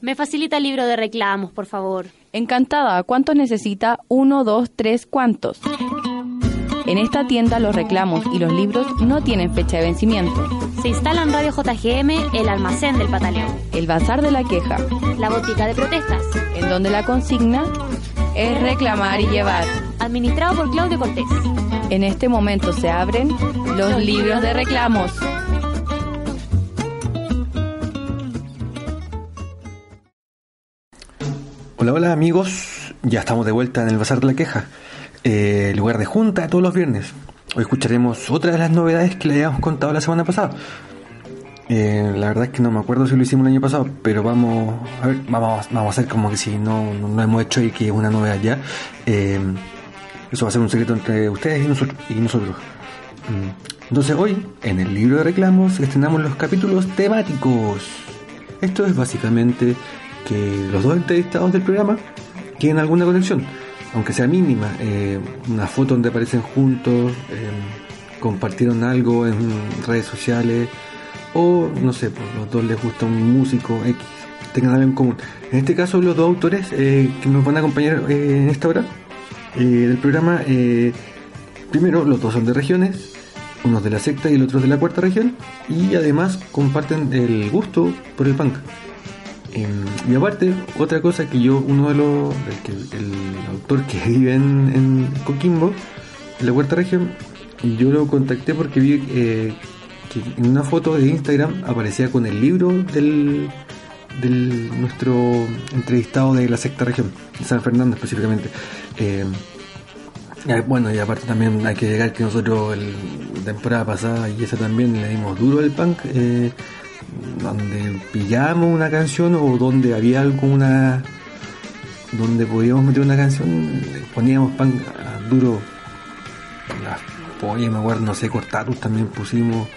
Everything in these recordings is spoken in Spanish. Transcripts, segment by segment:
Me facilita el libro de reclamos, por favor. Encantada, ¿cuántos necesita? Uno, dos, tres, ¿cuántos? En esta tienda los reclamos y los libros no tienen fecha de vencimiento. Se instala en Radio JGM el almacén del Pataleón, El bazar de la queja, la botica de protestas, en donde la consigna es reclamar y llevar. administrado por Claudio Cortés. En este momento se abren los libros de reclamos. Hola, amigos, ya estamos de vuelta en el Bazar de la Queja, eh, lugar de junta todos los viernes. Hoy escucharemos otra de las novedades que le habíamos contado la semana pasada. Eh, la verdad es que no me acuerdo si lo hicimos el año pasado, pero vamos a ver, vamos, a hacer como que si no, no lo hemos hecho y que es una novedad ya. Eh, eso va a ser un secreto entre ustedes y nosotros. Y nosotros. Mm. Entonces hoy, en el libro de reclamos, estrenamos los capítulos temáticos. Esto es básicamente que los dos entrevistados del programa tienen alguna conexión, aunque sea mínima. eh, una foto donde aparecen juntos, eh, compartieron algo en redes sociales, o no sé, pues, los dos les gusta un músico X, tengan algo en común. En este caso, los dos autores eh, que nos van a acompañar en esta hora del programa, primero, los dos son de regiones, uno de la secta y el otro de la cuarta región, y además comparten el gusto por el punk. Eh, y aparte, otra cosa que yo, uno de los, el, autor que vive en, Coquimbo, en la cuarta región, yo lo contacté porque vi eh, que en una foto de Instagram aparecía con el libro del, del nuestro entrevistado de la sexta región, de San Fernando específicamente. Eh, eh, bueno, y aparte también hay que llegar que nosotros la temporada pasada y esa también le dimos duro al punk, eh, donde pillamos una canción o donde había alguna, donde podíamos meter una canción, poníamos punk a duro, las pollas, me acuerdo, no sé, Cortatus también pusimos,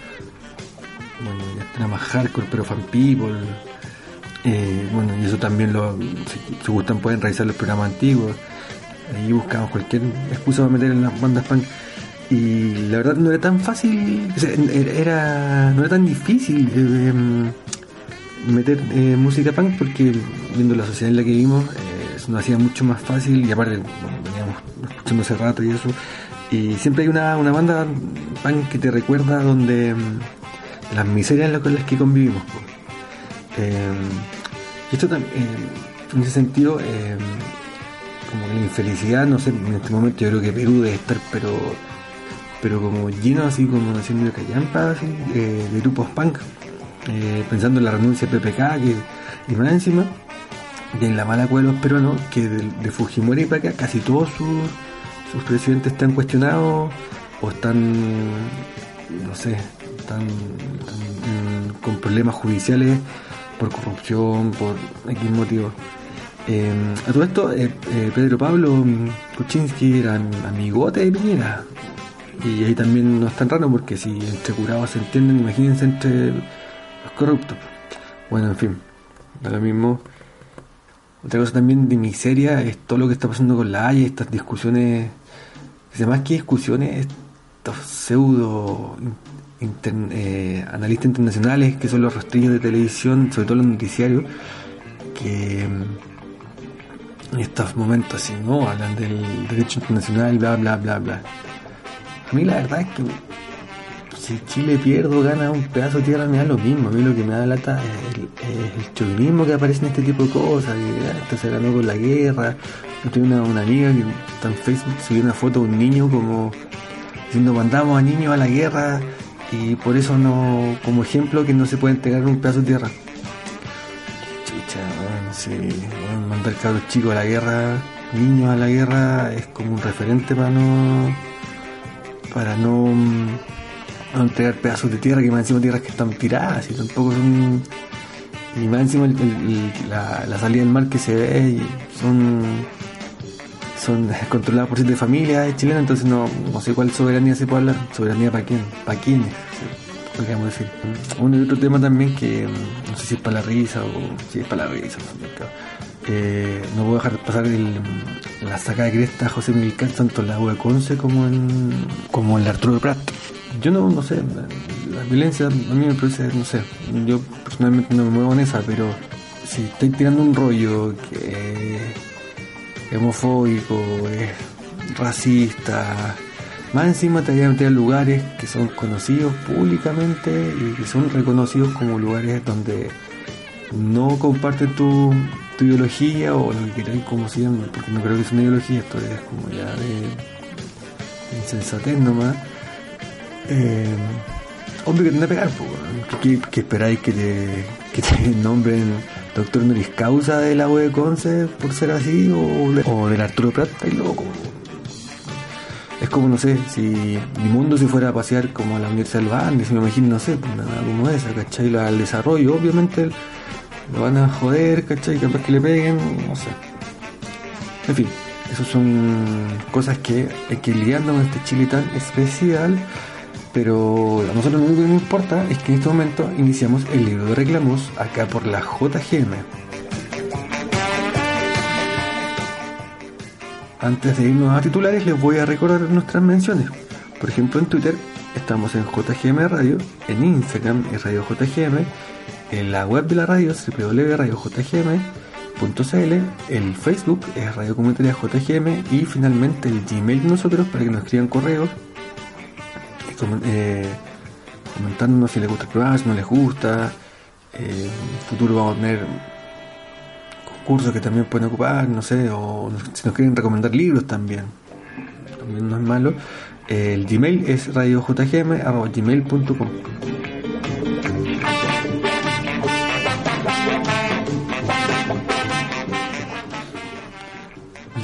bueno, ya era más hardcore, pero fan people, eh, bueno, y eso también lo, si gustan pueden revisar los programas antiguos. Ahí buscamos cualquier excusa para meter en las bandas punk. Y la verdad no era tan fácil, o sea, era, no era tan difícil eh, em, meter eh, música punk porque viendo la sociedad en la que vivimos eh, nos hacía mucho más fácil y aparte bueno, veníamos escuchando hace rato y eso. Y siempre hay una, una banda punk que te recuerda donde em, las miserias con las que convivimos. Eh, y esto también, en ese sentido, como la infelicidad, no sé, en este momento yo creo que Perú debe estar, pero pero como lleno así como haciendo de callampa, eh, de grupos punk, eh, pensando en la renuncia de PPK, que, y más encima, en la mala cueva de los que de, de Fujimori para acá casi todos sus, sus presidentes están cuestionados o están, no sé, están, mm, con problemas judiciales por corrupción, por X motivos. Eh, a todo esto, eh, eh, Pedro Pablo mm, Kuczynski era amigote de Piñera. Y ahí también no es tan raro porque si entre curados se entienden, imagínense entre los corruptos. Bueno, en fin, da lo mismo. Otra cosa también de miseria es todo lo que está pasando con la Haya, estas discusiones, más que discusiones, estos pseudo eh, analistas internacionales que son los rostrillos de televisión, sobre todo los noticiarios, que mm, en estos momentos así, ¿no? Hablan del derecho internacional, bla, bla, bla, bla. A mí la verdad es que si Chile pierde o gana un pedazo de tierra me da lo mismo. A mí lo que me da lata es el, el chauvinismo que aparece en este tipo de cosas. Que ah, esto se ganó con la guerra. Yo tengo una, una amiga que está en Facebook subió una foto de un niño como diciendo mandamos a niños a la guerra y por eso no, como ejemplo que no se puede entregar un pedazo de tierra. Chucha, weón, sí, mandar cabros chicos a la guerra, niños a la guerra es como un referente para no para no, entregar pedazos de tierra que más encima tierras que están tiradas y tampoco son y más encima la, salida del mar que se ve son son controladas por siete familias chilenas entonces no, no sé cuál soberanía se puede hablar soberanía para quién para quiénes podríamos decir. Un y otro tema también que no sé si es para la risa o si es para la risa no, sé, eh, no puedo dejar pasar el, la saca de cresta José Miguel Cán, tanto en la U de Conce como en como en la Arturo de Prat. Yo no, no sé la, la violencia a mí me parece no sé yo personalmente no me muevo en esa pero si estoy tirando un rollo que es homofóbico, es racista, más encima te voy a meter a lugares que son conocidos públicamente y que son reconocidos como lugares donde no comparten tu, tu ideología o lo que queráis como siempre, porque no creo que sea una ideología, esto es como ya de, insensatez nomás. Eh, hombre que te a pegar, que, que, esperáis que te, que te nombren doctor Noris causa de la de Conce por ser así o, o del Arturo Prat, estáis loco. Es como, no sé, si mi mundo se fuera a pasear como a la Universidad de los Andes, me imagino, no sé, pues nada como esa, ¿cachai? Al desarrollo, obviamente lo van a joder, ¿cachai? Capaz que le peguen, no sé. En fin, esas son cosas que hay que lidiando con este Chile tan especial, pero a nosotros lo único que nos importa es que en este momento iniciamos el libro de reclamos acá por la JGM. Antes de irnos a titulares les voy a recordar nuestras menciones. Por ejemplo en Twitter estamos en JGM Radio, en Instagram es Radio JGM, en la web de la radio es www.radiojgm.cl, el Facebook es Radio Comunitaria JGM y finalmente el Gmail de nosotros para que nos escriban correos eh, comentándonos si les gusta el programa, si no les gusta. Eh, en el futuro vamos a tener concursos que también pueden ocupar, no sé, o si nos quieren recomendar libros también. También no es malo. El Gmail es radiojgm.gmail.com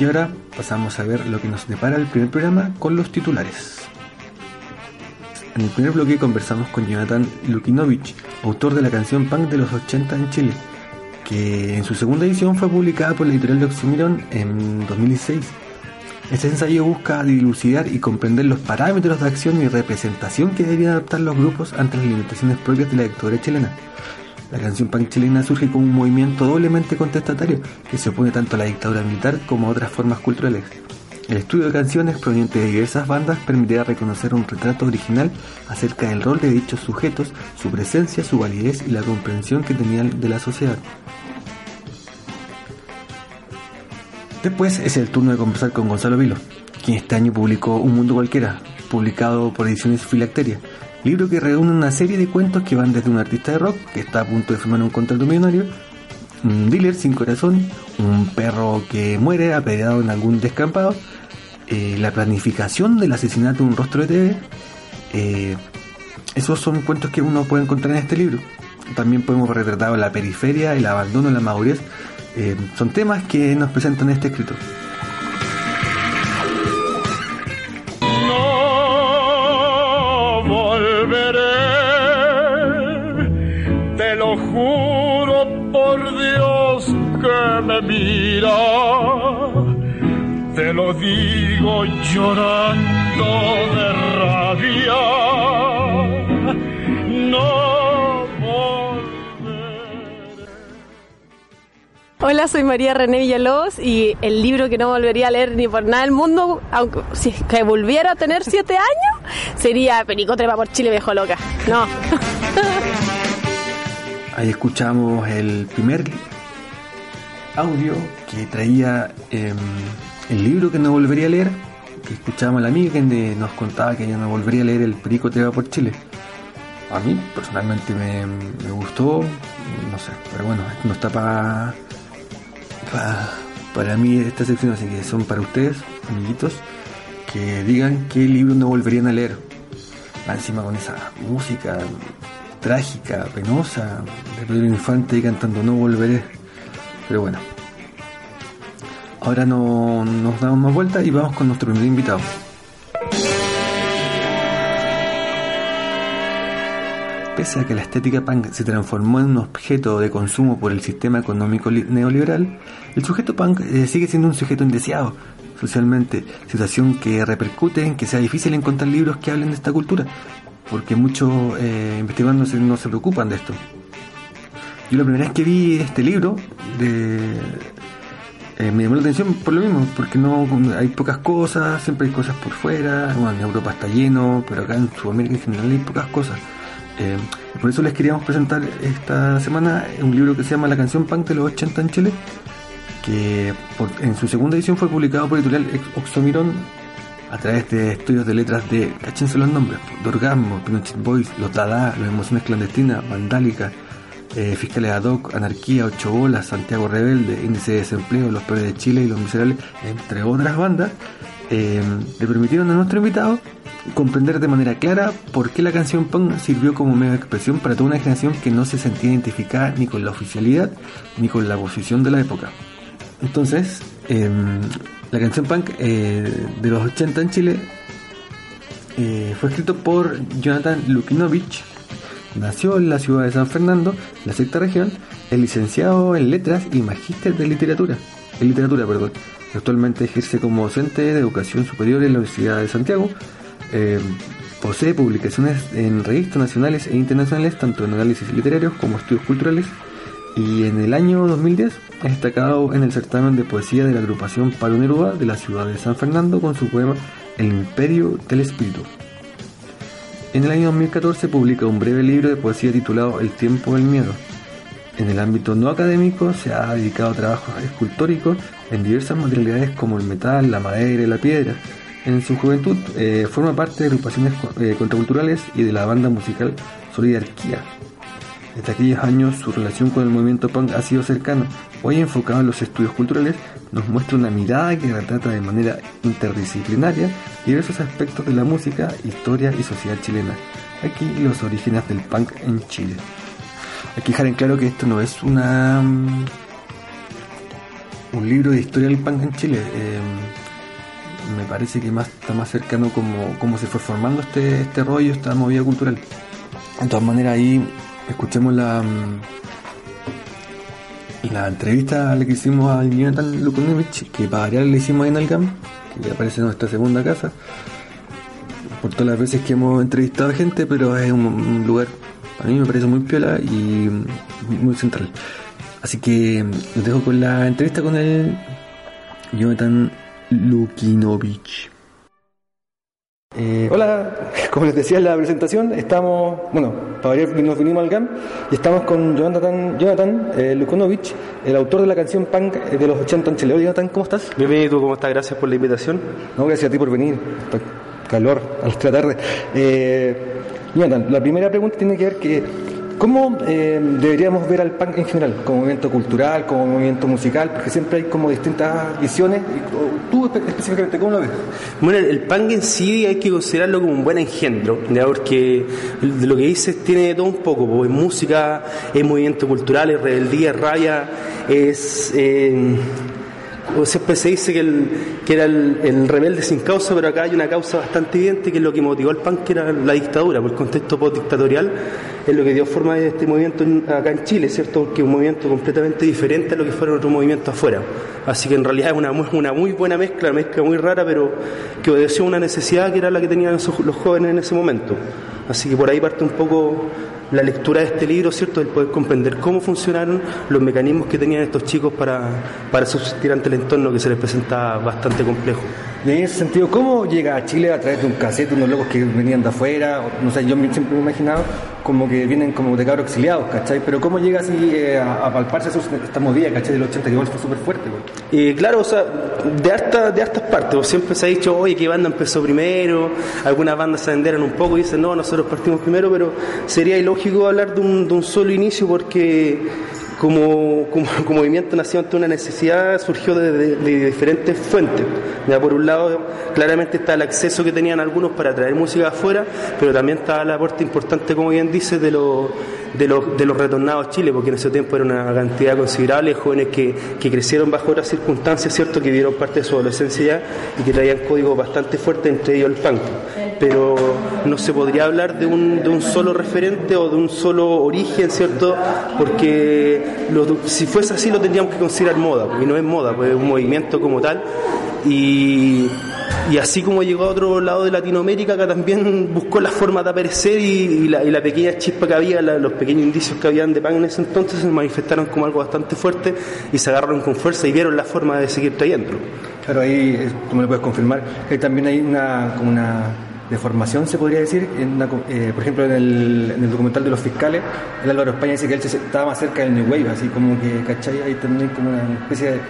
Y ahora pasamos a ver lo que nos depara el primer programa con los titulares. En el primer bloque conversamos con Jonathan Lukinovich, autor de la canción Punk de los 80 en Chile, que en su segunda edición fue publicada por la editorial de en 2016. Este ensayo busca dilucidar y comprender los parámetros de acción y representación que deberían adoptar los grupos ante las limitaciones propias de la dictadura chilena la canción punk chilena surge como un movimiento doblemente contestatario que se opone tanto a la dictadura militar como a otras formas culturales. El estudio de canciones provenientes de diversas bandas permitirá reconocer un retrato original acerca del rol de dichos sujetos, su presencia, su validez y la comprensión que tenían de la sociedad. Después es el turno de conversar con Gonzalo Vilo, quien este año publicó Un Mundo Cualquiera, publicado por Ediciones Filacteria, libro que reúne una serie de cuentos que van desde un artista de rock que está a punto de firmar un contrato millonario, un dealer sin corazón, un perro que muere apedreado en algún descampado, eh, la planificación del asesinato de un rostro de TV. Eh, esos son cuentos que uno puede encontrar en este libro. También podemos retratar la periferia, el abandono, la madurez. Eh, son temas que nos presentan este escritor. Mira, te lo digo llorando de rabia. No volveré. Hola, soy María René Villalobos y el libro que no volvería a leer ni por nada del mundo, aunque si que volviera a tener siete años, sería Perico Trepa por Chile Viejo Loca. No. Ahí escuchamos el primer audio que traía em, el libro que no volvería a leer, que escuchábamos la amiga que nos contaba que ella no volvería a leer El Perico te va por Chile. A mí personalmente me, gustó, no sé, pero bueno, no está para para mí esta sección, así que son para ustedes, amiguitos, que digan qué libro no volverían a leer. Encima con esa música trágica, penosa, de Pedro Infante cantando No volveré. Pero bueno. Ahora no, nos damos más vueltas y vamos con nuestro primer invitado. Pese a que la estética punk se transformó en un objeto de consumo por el sistema económico neoliberal, el sujeto punk eh, sigue siendo un sujeto indeseado socialmente, situación que repercute en que sea difícil encontrar libros que hablen de esta cultura, porque muchos eh, investigadores no se preocupan de esto. Yo la primera vez que vi este libro de, eh, me llamó la atención por lo mismo, porque no hay pocas cosas, siempre hay cosas por fuera, bueno, en Europa está lleno, pero acá en Sudamérica en general hay pocas cosas. Eh, por eso les queríamos presentar esta semana un libro que se llama La canción punk de los 80 en Chile, que en su segunda edición fue publicado por editorial Oxomiron a través de estudios de letras de, cachense los nombres, de Orgasmo, Pinochet Boys, Los Dada, Las Emociones Clandestinas, Vandálica, eh, Fiscales Ad hoc, Anarquía, Ocho Bolas, Santiago Rebelde, Índice de Desempleo, Los Peores de Chile y Los Miserables, entre otras bandas, eh, le permitieron a nuestro invitado comprender de manera clara por qué la canción punk sirvió como medio de expresión para toda una generación que no se sentía identificada ni con la oficialidad ni con la posición de la época. Entonces, eh, la canción punk eh, de los 80 en Chile eh, fue escrito por Jonathan Lukinovich. Nació en la ciudad de San Fernando, la sexta región, es licenciado en letras y magíster de literatura. En literatura, perdón. Actualmente ejerce como docente de educación superior en la Universidad de Santiago. Eh, posee publicaciones en revistas nacionales e internacionales, tanto en análisis literarios como estudios culturales. Y en el año 2010 ha destacado en el certamen de poesía de la agrupación Palo Neruda de la ciudad de San Fernando con su poema El Imperio del Espíritu. En el año 2014 publica un breve libro de poesía titulado El tiempo del miedo. En el ámbito no académico se ha dedicado a trabajos escultóricos en diversas materialidades como el metal, la madera y la piedra. En su juventud eh, forma parte de agrupaciones eh, contraculturales y de la banda musical Solidarquía. Desde aquellos años su relación con el movimiento punk ha sido cercana. Hoy enfocado en los estudios culturales, nos muestra una mirada que retrata de manera interdisciplinaria diversos aspectos de la música, historia y sociedad chilena. Aquí los orígenes del punk en Chile. Hay que dejar en claro que esto no es una mm, un libro de historia del punk en Chile. Eh, me parece que más está más cercano como cómo se fue formando este, este rollo, esta movida cultural. De todas maneras ahí escuchemos la mm, la entrevista que hicimos a Jonathan Lukunovich, que para variar le hicimos en el GAM, que aparece en nuestra segunda casa, por todas las veces que hemos entrevistado a gente, pero es un, lugar, a mí me parece muy piola y muy central. Así que los dejo con la entrevista con el Jonathan Lukinovich. Eh, hola, como les decía en la presentación, estamos, bueno, para variar nos vinimos al GAM y estamos con Jonathan, Jonathan eh, Lukunovich, el autor de la canción punk de los 80 en Chile. Hola Jonathan, ¿cómo estás? Bienvenido, ¿y tú cómo estás? Gracias por la invitación. No, gracias a ti por venir. Está calor a las 3 de la tarde. Eh, Jonathan, la primera pregunta tiene que ver que ¿cómo eh, deberíamos ver al punk en general? Como movimiento cultural, como movimiento musical, porque siempre hay como distintas visiones. ¿Tú espe- específicamente cómo lo ves? Bueno, el, punk en sí hay que considerarlo como un buen engendro, ¿ya? porque de lo que dices tiene todo un poco, pues, es música, es movimiento cultural, es rebeldía, es rabia, es... eh, siempre se dice que, el, que era el, el rebelde sin causa, pero acá hay una causa bastante evidente que es lo que motivó al punk, que era la dictadura, por el contexto postdictatorial, es lo que dio forma a este movimiento en- acá en Chile, ¿cierto? Porque es un movimiento completamente diferente a lo que fueron otros movimientos afuera. Así que en realidad es una, una muy buena mezcla, una mezcla muy rara, pero que obedeció una necesidad que era la que tenían los jóvenes en ese momento. Así que por ahí parte un poco la lectura de este libro, ¿cierto? El poder comprender cómo funcionaron los mecanismos que tenían estos chicos para, para subsistir ante el entorno que se les presenta bastante complejo. Y en ese sentido, ¿cómo llega a Chile a través de un cassette, unos locos que venían de afuera? No sé, yo siempre me he imaginado como que vienen como de cabros exiliados, ¿cachai? Pero ¿cómo llega así eh, a, a palparse sus- esta movida, ¿cachai? Del 80 que igual fue súper fuerte, güey. Claro, o sea, de, harta, de hartas partes, o siempre se ha dicho, oye, ¿qué banda empezó primero? Algunas bandas se venderon un poco y dicen, no, nosotros partimos primero, pero sería ilógico hablar de un, de un solo inicio porque como, como, como movimiento nació ante una necesidad, surgió de, diferentes fuentes. Ya por un lado, claramente está el acceso que tenían algunos para traer música afuera, pero también está el aporte importante, como bien dice, de los de de los retornados a Chile, porque en ese tiempo era una cantidad considerable de jóvenes que, que crecieron bajo otras circunstancias, ¿cierto? Que vieron parte de su adolescencia ya y que traían códigos bastante fuertes, entre ellos el punk. Pero no se podría hablar de un, de un solo referente o de un solo origen, ¿cierto? Porque lo- si fuese así lo tendríamos que considerar moda, y no es moda, pues es un movimiento como tal. Y, y así como llegó a otro lado de Latinoamérica, acá también buscó la forma de aparecer y, la, y la pequeña chispa que había, los pequeños indicios que habían de pan en ese entonces se manifestaron como algo bastante fuerte y se agarraron con fuerza y vieron la forma de seguir trayéndolo. Claro, ahí eh, tú me lo puedes confirmar, que también hay una, como una, de formación, se podría decir. En una eh, por ejemplo, en el, en el documental de los fiscales, el Álvaro España dice que él estaba más cerca del New Wave, así como que, ¿cachai? Hay también como una especie de...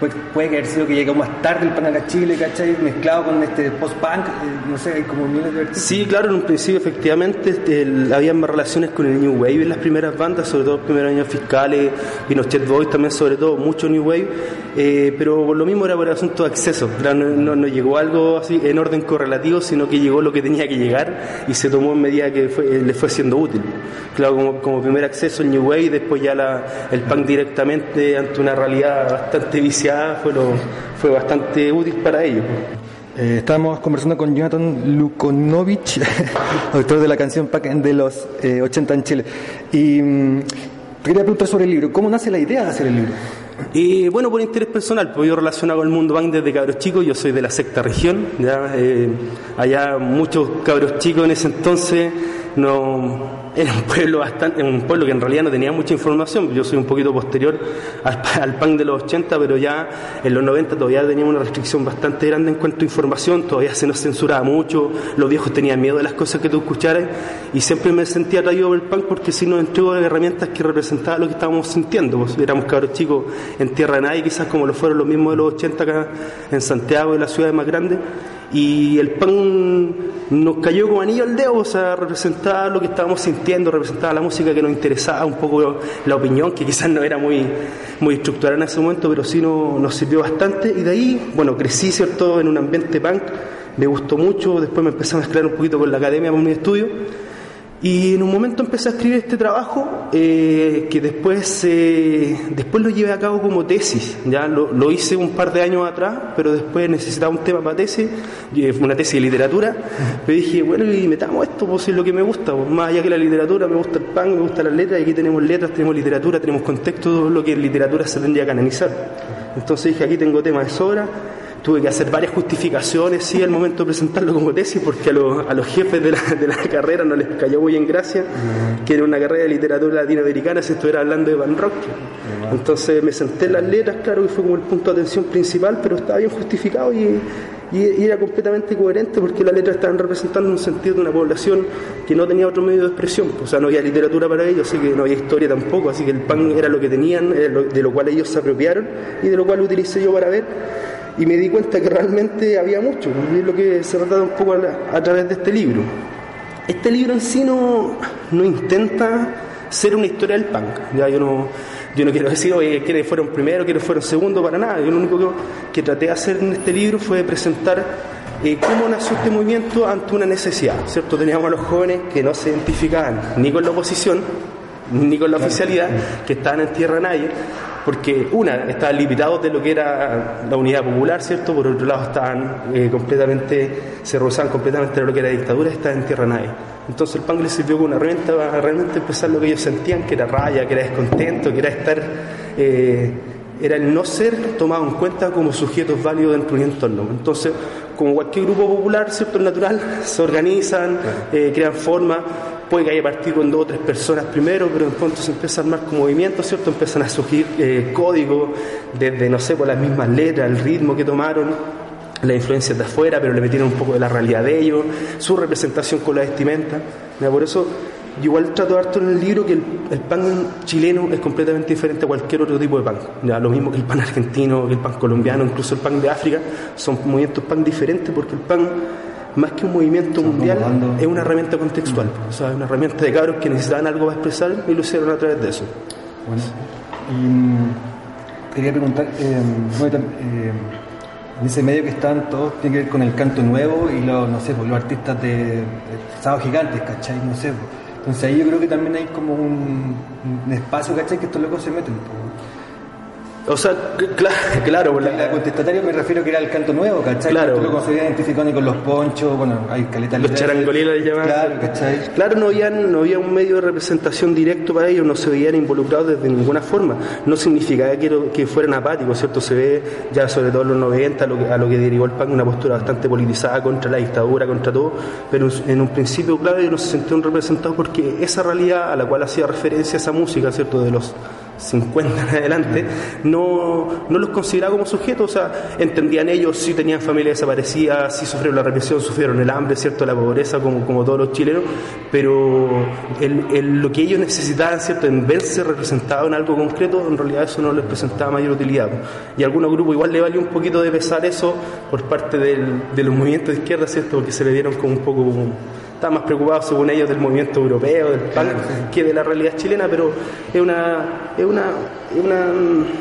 Puede, puede que haya sido que llegó más tarde el a Chile, ¿cachai? Mezclado con este post-punk, eh, no sé, hay como miles de vertientes. Sí, claro, en un principio efectivamente este, el- había más relaciones con el New Wave en las primeras bandas, sobre todo los primeros años fiscales, Pinochet Boys también sobre todo, mucho New Wave, eh, pero lo mismo era por asunto de acceso, no, no- no llegó algo así en orden correlativo, sino que llegó lo que tenía que llegar y se tomó en medida que fue- le fue siendo útil. Claro, como, como primer acceso el New Wave después ya la- el punk directamente ante una realidad bastante fue, lo, fue bastante útil para ellos. Eh, estábamos conversando con Jonathan Lukonovich, autor de la canción Pack de los eh, 80 en Chile. Y mm, te quería preguntar sobre el libro. ¿Cómo nace la idea de hacer el libro? Y bueno, por interés personal, pues yo relacionado con el mundo punk desde cabros chicos, yo soy de la sexta región, ya, eh, allá muchos cabros chicos en ese entonces no era un pueblo bastante, un pueblo que en realidad no tenía mucha información, yo soy un poquito posterior al, punk de los 80, pero ya en los 90 todavía teníamos una restricción bastante grande en cuanto a información, todavía se nos censuraba mucho, los viejos tenían miedo de las cosas que tú escucharas. Y siempre me sentía atraído por el punk porque sí nos entregó herramientas que representaban lo que estábamos sintiendo, pues, éramos cabros chicos en tierra de nadie, quizás como lo fueron los mismos de los 80 acá en Santiago y las ciudades más grandes y el punk nos cayó como anillo al dedo, o sea, representaba lo que estábamos sintiendo, representaba la música que nos interesaba, un poco la opinión, que quizás no era muy, muy estructurada en ese momento, pero sí no- nos sirvió bastante. Y de ahí, bueno, crecí, ¿cierto?, en un ambiente punk, me gustó mucho, después me empecé a mezclar un poquito con la academia, con mi estudio. Y en un momento empecé a escribir este trabajo eh, que después, eh, después lo llevé a cabo como tesis. Ya lo, lo hice un par de años atrás, pero después necesitaba un tema para tesis, fue una tesis de literatura. Pero dije, bueno, y metamos esto, pues es lo que me gusta. pues, más allá que la literatura, me gusta el pan, me gustan las letras, y aquí tenemos letras, tenemos literatura, tenemos contexto, todo lo que en literatura se tendría que canalizar. Entonces dije, aquí tengo temas de sobra. Tuve que hacer varias justificaciones, sí, al momento de presentarlo como tesis, porque a los, a los jefes de la, de la carrera no les cayó muy en gracia, que era una carrera de literatura latinoamericana, si estuviera hablando de Van Rock. Entonces me senté en las letras, claro que fue como el punto de atención principal, pero estaba bien justificado y, y- era completamente coherente porque las letras estaban representando un sentido de una población que no tenía otro medio de expresión. O sea, no había literatura para ellos, así que no había historia tampoco, así que el pan era lo que tenían, de lo cual ellos se apropiaron y de lo cual utilicé yo para ver y me di cuenta que realmente había mucho, y es lo que se trata un poco a, a través de este libro. Este libro en sí no, no intenta ser una historia del punk. Ya yo no, yo no quiero decir, oye, quiénes fueron primero, quiénes fueron segundo, para nada. Yo lo único que, que traté de hacer en este libro fue presentar eh, cómo nació este movimiento ante una necesidad, ¿cierto? Teníamos a los jóvenes que no se identificaban ni con la oposición, ni con la oficialidad, que estaban en tierra nadie, porque una, estaban limitados de lo que era la unidad popular, ¿cierto? Por otro lado estaban eh, completamente, se rehusaban completamente de lo que era dictadura, estaban en tierra nadie. Entonces el PAN les sirvió como una herramienta para realmente empezar lo que ellos sentían, que era raya, que era descontento, que era estar, eh, era el no ser tomado en cuenta como sujetos válidos dentro de un entorno. Entonces, como cualquier grupo popular, ¿cierto? Natural, se organizan, eh, crean formas, puede que haya partido con dos o tres personas primero, pero en pronto se empieza a armar con movimiento, ¿cierto? Empiezan a surgir eh, códigos desde, no sé, por las mismas letras, el ritmo que tomaron, la influencia de afuera, pero le metieron un poco de la realidad de ellos, su representación con la vestimenta. Por eso, yo igual trato harto en el libro que el, el pan chileno es completamente diferente a cualquier otro tipo de pan. ¿ya? Lo mismo que el pan argentino, que el pan colombiano, incluso el pan de África, son movimientos pan diferentes porque el pan más que un movimiento mundial, es una herramienta contextual. O sea, es una herramienta de cabros que necesitaban algo para expresar y lo hicieron a través de eso. Bueno, y mm, quería preguntar, eh, bueno, eh, en ese medio que están todos tiene que ver con el canto nuevo y los, no sé, pues, los artistas de, de Sábado Gigantes, ¿cachai? No sé, pues. Entonces ahí yo creo que también hay como un, espacio, ¿cachai? Que estos locos se meten. pues. O sea, claro, La, la- contestataria me refiero que era el canto nuevo, ¿cachai? Claro. Estos locos se identifican con los ponchos, bueno, hay caletas los charangolilas le llamaban. Claro, ¿cachai? Claro, no había, no había un medio de representación directo para ellos, no se veían involucrados desde ninguna forma. No significaba que, lo- que fueran apáticos, ¿cierto? Se ve ya sobre todo en los 90 a lo que, a lo que derivó el PAN una postura bastante politizada contra la dictadura, contra todo, pero en, en un principio, claro, ellos no se sentían representados porque esa realidad a la cual hacía referencia esa música, ¿cierto? De los 50 en adelante, no, no los consideraba como sujetos, o sea, entendían ellos si tenían familia desaparecida, si sufrieron la represión, sufrieron el hambre, ¿cierto? La pobreza, como, como todos los chilenos, pero el, el- lo que ellos necesitaban, ¿cierto? En verse representado en algo concreto, en realidad eso no les presentaba mayor utilidad. Y a algunos grupos igual le valió un poquito de pesar eso por parte del- de los movimientos de izquierda, ¿cierto? Porque se le dieron como un poco como estaban más preocupados según ellos del movimiento europeo, del PAN, que de la realidad chilena, pero es una, es una, es una,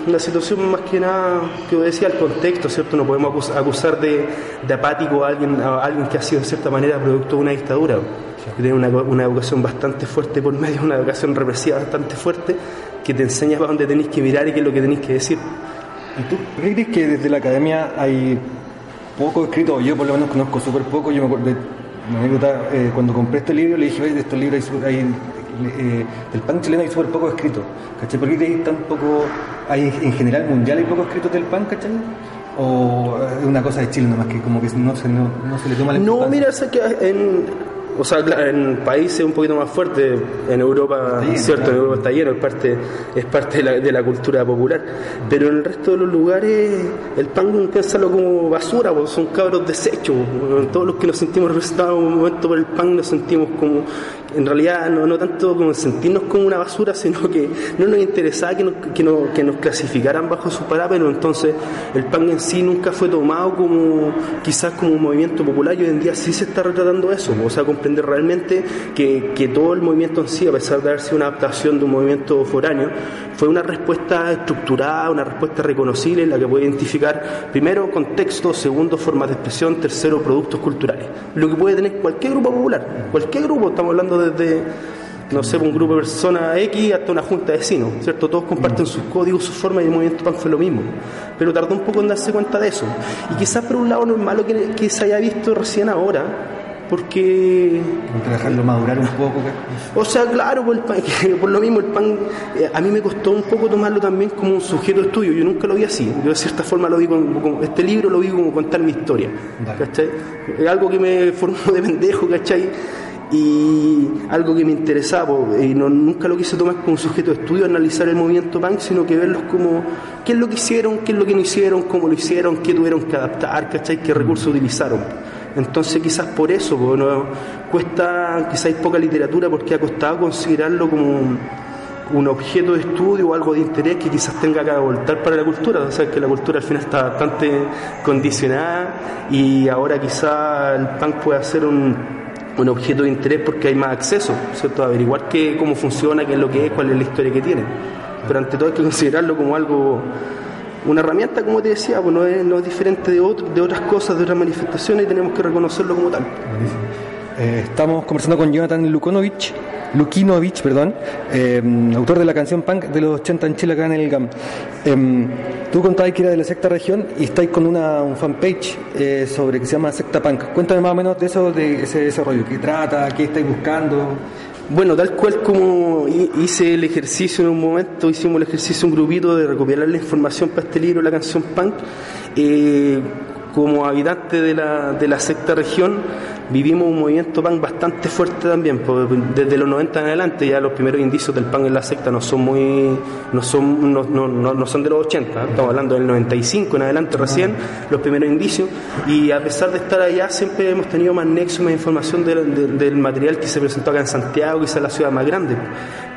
una situación más que nada, que decía, el contexto, ¿cierto? No podemos acus- acusar de, de apático a alguien, a alguien que ha sido de cierta manera producto de una dictadura, que tiene una, una educación bastante fuerte por medio, una educación represiva bastante fuerte, que te enseña para dónde tenéis que mirar y qué es lo que tenéis que decir. ¿Y tú crees que desde la academia hay poco escrito? Yo por lo menos conozco súper poco. Yo me acuerdo una anécdota, eh, cuando compré este libro le dije, oye, de estos libros hay, hay, eh, del pan chileno hay súper poco escrito. ¿Cachai? ¿Por qué que tan poco, hay en general mundial hay poco escrito del pan, ¿cachai? ¿O es una cosa de Chile nomás que como que no se, no, no se le toma la No, mira, sé que en, o sea, en países un poquito más fuertes, en Europa, cierto, en claro. Europa está lleno, es parte, es parte de, la, de la cultura popular. Pero en el resto de los lugares, el pan, piénsalo como basura, pues, son cabros desechos. pues. Todos los que nos sentimos representados en un momento por el pan nos sentimos como, en realidad, no, no tanto como sentirnos como una basura, sino que no nos interesaba que nos, que nos, que nos clasificaran bajo su parámetro. Entonces, el pan en sí nunca fue tomado como, quizás como un movimiento popular y hoy en día sí se está retratando eso. O sea, comprender realmente que, que todo el movimiento en sí, a pesar de haber sido una adaptación de un movimiento foráneo, fue una respuesta estructurada, una respuesta reconocible en la que puede identificar, primero, contexto, segundo, formas de expresión, tercero, productos culturales. Lo que puede tener cualquier grupo popular, cualquier grupo, estamos hablando desde, no sé, un grupo de personas X hasta una junta de vecinos, ¿cierto? Todos comparten sus códigos, sus formas y el movimiento PAN fue lo mismo. Pero tardó un poco en darse cuenta de eso. Y quizás por un lado no es malo que, que se haya visto recién ahora, porque que dejarlo madurar un poco. ¿cachai? o sea, claro, por, el pan- por lo mismo el pan, eh, a mí me costó un poco tomarlo también como un sujeto de estudio, yo nunca lo vi así, yo de cierta forma lo vi como, como- este libro lo vi como contar mi historia. ¿cachai? Es algo que me formó de pendejo, ¿cachai? Y algo que me interesaba, y no, nunca lo quise tomar como un sujeto de estudio, analizar el movimiento punk, sino que verlos como qué es lo que hicieron, qué es lo que no hicieron, cómo lo hicieron, qué tuvieron que adaptar, ¿cachai? qué recursos utilizaron. Entonces quizás por eso, po, no, cuesta, quizás hay poca literatura porque ha costado considerarlo como un, objeto de estudio o algo de interés que quizás tenga que voltar para la cultura. O sea, que la cultura al final está bastante condicionada y ahora quizás el punk puede ser un, un objeto de interés porque hay más acceso, ¿cierto? Averiguar qué, cómo funciona, qué es lo que es, cuál es la historia que tiene. Pero ante todo hay que considerarlo como algo una herramienta, como te decía, pues no es, no es diferente de, otro- de otras cosas, de otras manifestaciones y tenemos que reconocerlo como tal. Eh, estamos conversando con Jonathan Lukonovich, Lukinovich, perdón, eh, autor de la canción Punk de los 80 en Chile acá en el GAM. Eh, tú contabas que era de la secta región y estáis con una un fanpage eh, sobre que se llama Secta Punk. Cuéntame más o menos de eso, de ese desarrollo, qué trata, qué estáis buscando. Bueno, tal cual como hi- hice el ejercicio en un momento, hicimos el ejercicio un grupito de recopilar la información para este libro, la canción Punk, eh, como habitante de la, de la secta región, vivimos un movimiento punk bastante fuerte también, desde los 90 en adelante ya los primeros indicios del punk en la secta no son muy, no son, no, no, no- no son de los 80, ¿eh? estamos hablando del 95 en adelante recién, los primeros indicios, y a pesar de estar allá siempre hemos tenido más nexo, más información del, del- del material que se presentó acá en Santiago, quizás la ciudad más grande,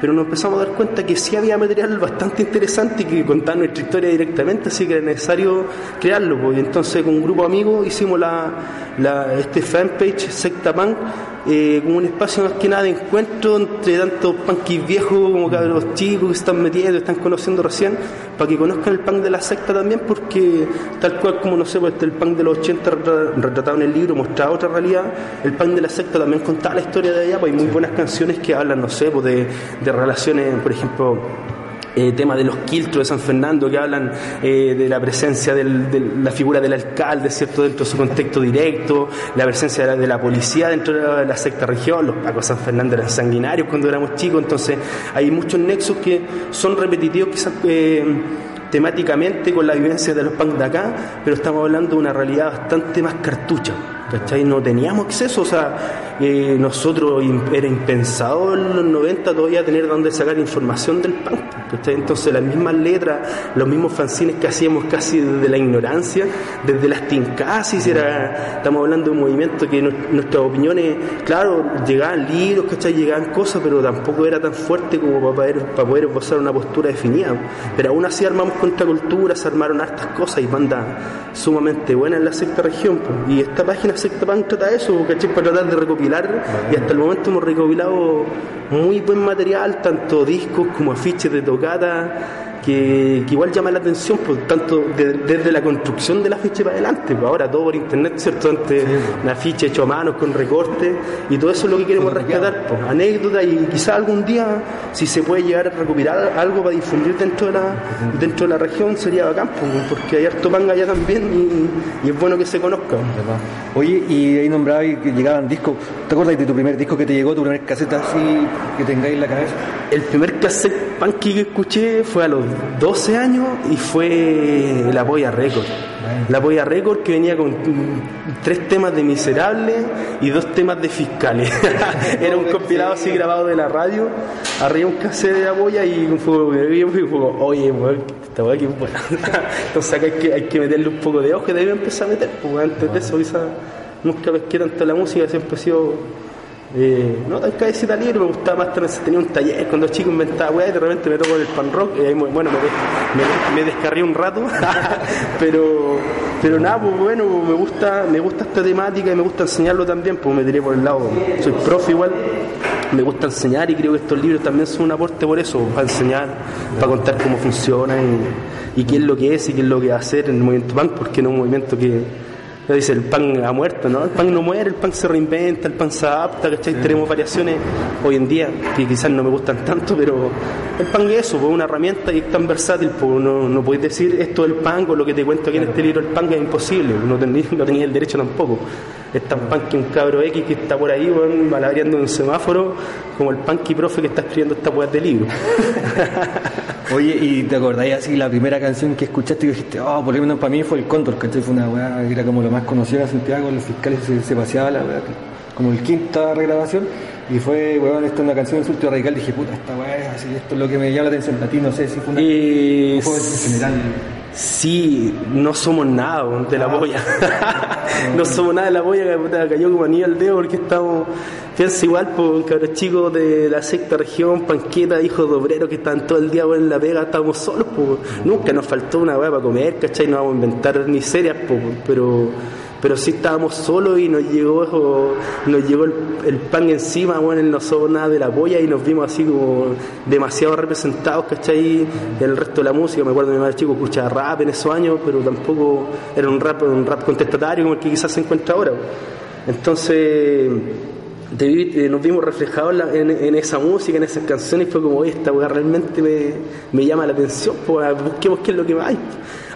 pero nos empezamos a dar cuenta que sí había material bastante interesante que contar nuestra historia directamente, así que era necesario crearlo, pues, y entonces con grupo de amigos hicimos la, la- este fanpage Secta Punk eh, como un espacio más que nada de encuentro entre tantos punkis viejos como cabros chicos que se están metiendo, están conociendo recién, para que conozcan el punk de la secta también, porque tal cual como no sé, pues el punk de los 80 retra- retratado en el libro mostraba otra realidad, el punk de la secta también contaba la historia de allá, pues hay muy buenas canciones que hablan, no sé, pues de, de relaciones, por ejemplo, eh, tema de los quiltros de San Fernando que hablan eh, de la presencia del- de la figura del alcalde, ¿cierto? Dentro de su contexto directo, la presencia de la, de la policía dentro de la, de secta región, los pacos de San Fernando eran sanguinarios cuando éramos chicos, entonces hay muchos nexos que son repetitivos quizás eh, temáticamente con la vivencia de los punks de acá, pero estamos hablando de una realidad bastante más cartucha. ¿Cachai? No teníamos acceso, o sea, eh, nosotros era impensado en los 90 todavía tener donde sacar información del punk. ¿cachai? Entonces las mismas letras, los mismos fanzines que hacíamos casi desde la ignorancia, desde las tincasis, era, estamos hablando de un movimiento que nuestras opiniones, claro, llegaban libros, ¿cachai? Llegaban cosas, pero tampoco era tan fuerte como para poder, para poder esbozar una postura definida. Pero aún así armamos contracultura, se armaron hartas cosas y bandas sumamente buenas en la sexta región. pues. Y esta página Pan trata eso, ¿cachai? Para tratar de recopilar, y hasta el momento hemos recopilado muy buen material, tanto discos como afiches de tocata, que, que igual llama la atención, pues, tanto de- desde la construcción del afiche para adelante, pues ahora todo por internet, ¿cierto? Antes un afiche hecho a mano con recortes, y todo eso es lo que queremos rescatar, pues, anécdotas y quizá algún día, si se puede llegar a recopilar algo para difundir dentro de la, dentro de la región, sería bacán, pues, porque hay harto panga allá también y, y es bueno que se conozca. Oye, y ahí nombraba y que llegaban discos. ¿Te acuerdas de tu primer disco que te llegó, tu primer caseta así que tengáis en la cabeza? El primer cassette punky que escuché fue a los 12 años y fue La Polla Record. La Polla Record que venía con tres temas de Miserable y dos temas de Fiscales. Era un compilado así grabado de la radio, arriba un cassette de La Polla y un fuego y fue como, oye, esta weá que es buena. Entonces acá hay que, hay que meterle un poco de ojo y de ahí me empecé a meter, porque antes de eso quizá nunca pesqué tanto la música, siempre he sido eh, no tan cabecita libre, me gustaba más tener, tenía un taller cuando chico inventaba weá y de repente me tocó el pan rock y ahí bueno me, me, me un rato pero pero nada pues bueno me gusta me gusta esta temática y me gusta enseñarlo también pues me tiré por el lado soy profe igual me gusta enseñar y creo que estos libros también son un aporte por eso para enseñar para contar cómo funciona y, qué es lo que es y qué es lo que va a hacer en el movimiento punk porque no es un movimiento que dice, el pan ha muerto, ¿no? El pan no muere, el pan se reinventa, el pan se adapta, ¿cachai? Tenemos variaciones hoy en día que quizás no me gustan tanto, pero el pan es eso, pues una herramienta y es tan versátil, pues no, no podéis decir esto del pan con lo que te cuento aquí en este libro, el pan es imposible, no tenía, no el derecho tampoco. Es tan pan que un cabro X que está por ahí, bueno, malabareando en un semáforo, como el punky profe que está escribiendo esta weá de libro. Oye, ¿y te acordáis así la primera canción que escuchaste y dijiste, oh, por lo menos para mí fue el Cóndor, ¿cachai? Fue una weá que era como lo más conocido en Santiago, los fiscales se, se paseaba la weá, como el quinta regrabación, y fue, weón, esta es una canción de surto radical, dije, puta, esta weá así, esto es lo que me llama la atención, a ti no sé si fue una... Fue en general. Sí, no somos nada de la boya. no somos nada de la boya que puta, cayó como anillo al dedo porque estamos. Piensa igual, pues, cabros chicos de la sexta región, panqueta, hijos de obreros que estaban todo el día en la pega, estábamos solos, pues. Nunca nos faltó una weá para comer, ¿cachai? No vamos a inventar ni serias, pues, pero. Pero sí estábamos solos y nos llegó nos llegó el, pan encima, bueno, no somos nada de la polla y nos vimos así como demasiado representados, ¿cachai? El resto de la música, me acuerdo mi madre chico escuchaba rap en esos años, pero tampoco era un rap, un rap contestatario como el que quizás se encuentra ahora. Entonces eh, nos vimos reflejados en, esa música, en esas canciones, y fue como, esta weá realmente me, me llama la atención, pues busquemos qué es lo que más hay.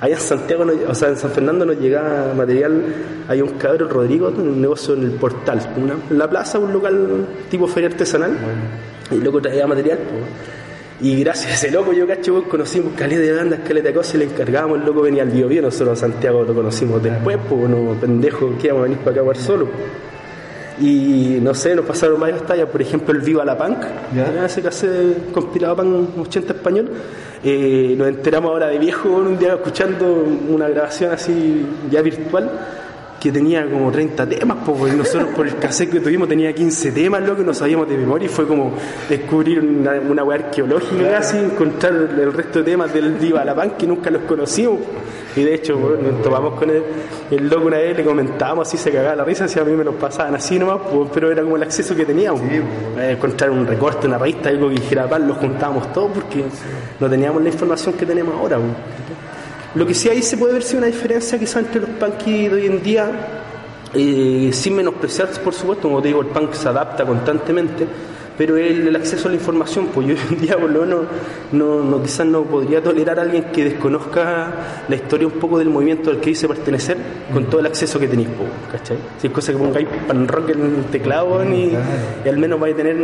Allá en Santiago, no- o sea, en San Fernando nos llegaba material, hay un cabrón, Rodrigo, un negocio en el portal, una- en la plaza, un local tipo feria artesanal, y el loco traía material, pues. Y gracias a ese loco, yo cacho, conocimos caleta de bandas, caleta de cosas y le encargábamos, el loco venía al Bio Bio, nosotros a Santiago lo conocimos después, pues, no, pendejo, que íbamos a venir para acá a jugar solo. Y no sé, nos pasaron varias tallas, por ejemplo el Viva la Punk, Ya. ese cassette compilado punk 80 español. Eh, nos enteramos ahora de viejo un día escuchando una grabación así ya virtual que tenía como 30 temas, pues, nosotros por el cassette que tuvimos tenía 15 temas, lo que no sabíamos de memoria y fue como descubrir una, una weá arqueológica casi, encontrar el resto de temas del Viva la Punk que nunca los conocíamos. Y de hecho, bueno, nos topamos con el, el loco una vez, le comentábamos así, se cagaba la risa, si a mí me los pasaban así nomás, pues, pero era como el acceso que teníamos. Eh, encontrar un recorte, una revista, algo que dijera pan, los juntábamos todos porque no teníamos la información que tenemos ahora. pues. Lo que sí ahí se puede ver si una diferencia quizá entre los punky de hoy en día, eh, sin menospreciar, por supuesto, como te digo, el punk se adapta constantemente, pero el, el acceso a la información, pues yo hoy en día por lo menos no, no, quizás no podría tolerar a alguien que desconozca la historia un poco del movimiento al que dice pertenecer con todo el acceso que tenéis, pues, ¿cachai? Si es cosa que pongáis pan rock en el teclado y, y al menos vais a tener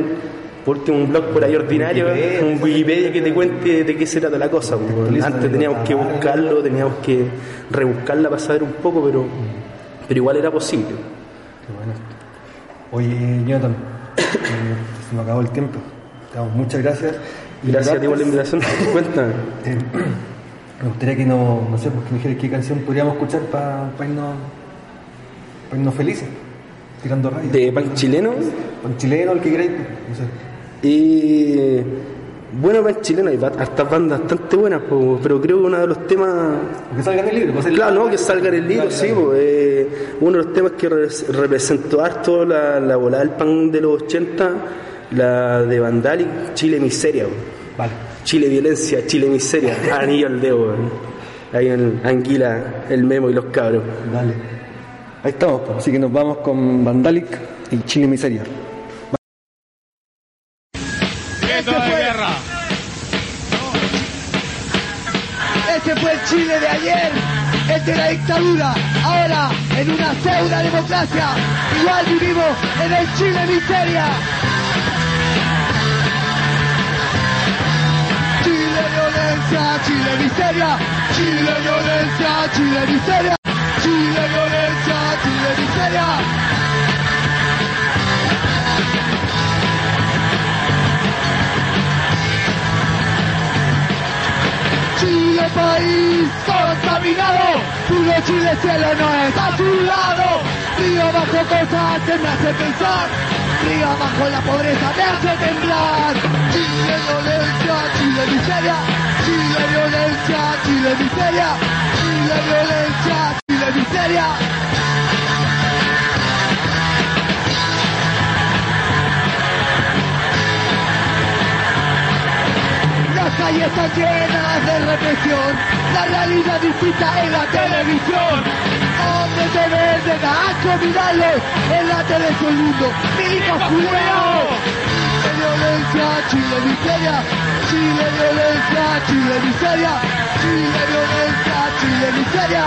por último un blog por ahí ordinario, un Wikipedia que te cuente de qué se trata la cosa. pues. Antes teníamos que buscarlo, teníamos que rebuscarla para saber un poco, pero, pero igual era posible. Oye, Jonathan, eh, se me acabó el tiempo. Te damos muchas gracias. Gracias a ti por la invitación. Cuéntame. Eh, me gustaría que no, no sé, pues, que me dijeras qué canción podríamos escuchar para irnos, pa irnos felices, tirando rayos. De punk chileno. Punk chileno, el que queráis, no sé. Y bueno, punk chileno, hay hartas bandas bastante buenas, po, pero creo que uno de los temas Que salga en el libro. pues, el- Claro, no, que salga en el libro, sí, po, eh, uno de los temas que re- representó harto la, la volada del pan de los 80, la de Vandalic, Chile Miseria. Vale. Chile Violencia, Chile Miseria, anillo al dedo, ahí en Anguila, el memo y los cabros. Dale. Ahí estamos, pues, así que nos vamos con Vandalic y Chile Miseria. Ese fue el Chile de ayer, de la dictadura. Ahora, en una pseudo democracia, igual vivimos en el Chile miseria. Violencia, Chile miseria. Chile violencia, Chile miseria. Chile violencia, Chile miseria. Chile país contaminado, puro Chile cielo no es a tu lado. Río bajo cosas que me hace pensar, río bajo la pobreza me hace temblar. Chile violencia, Chile miseria, Chile violencia, Chile miseria, Chile violencia, Chile miseria. Las calles están llenas de represión, la realidad distinta en la televisión. Te venden a asco mirarlos en la tele es un mundo. Chile violencia, Chile miseria, Chile violencia, Chile miseria, Chile violencia, Chile miseria.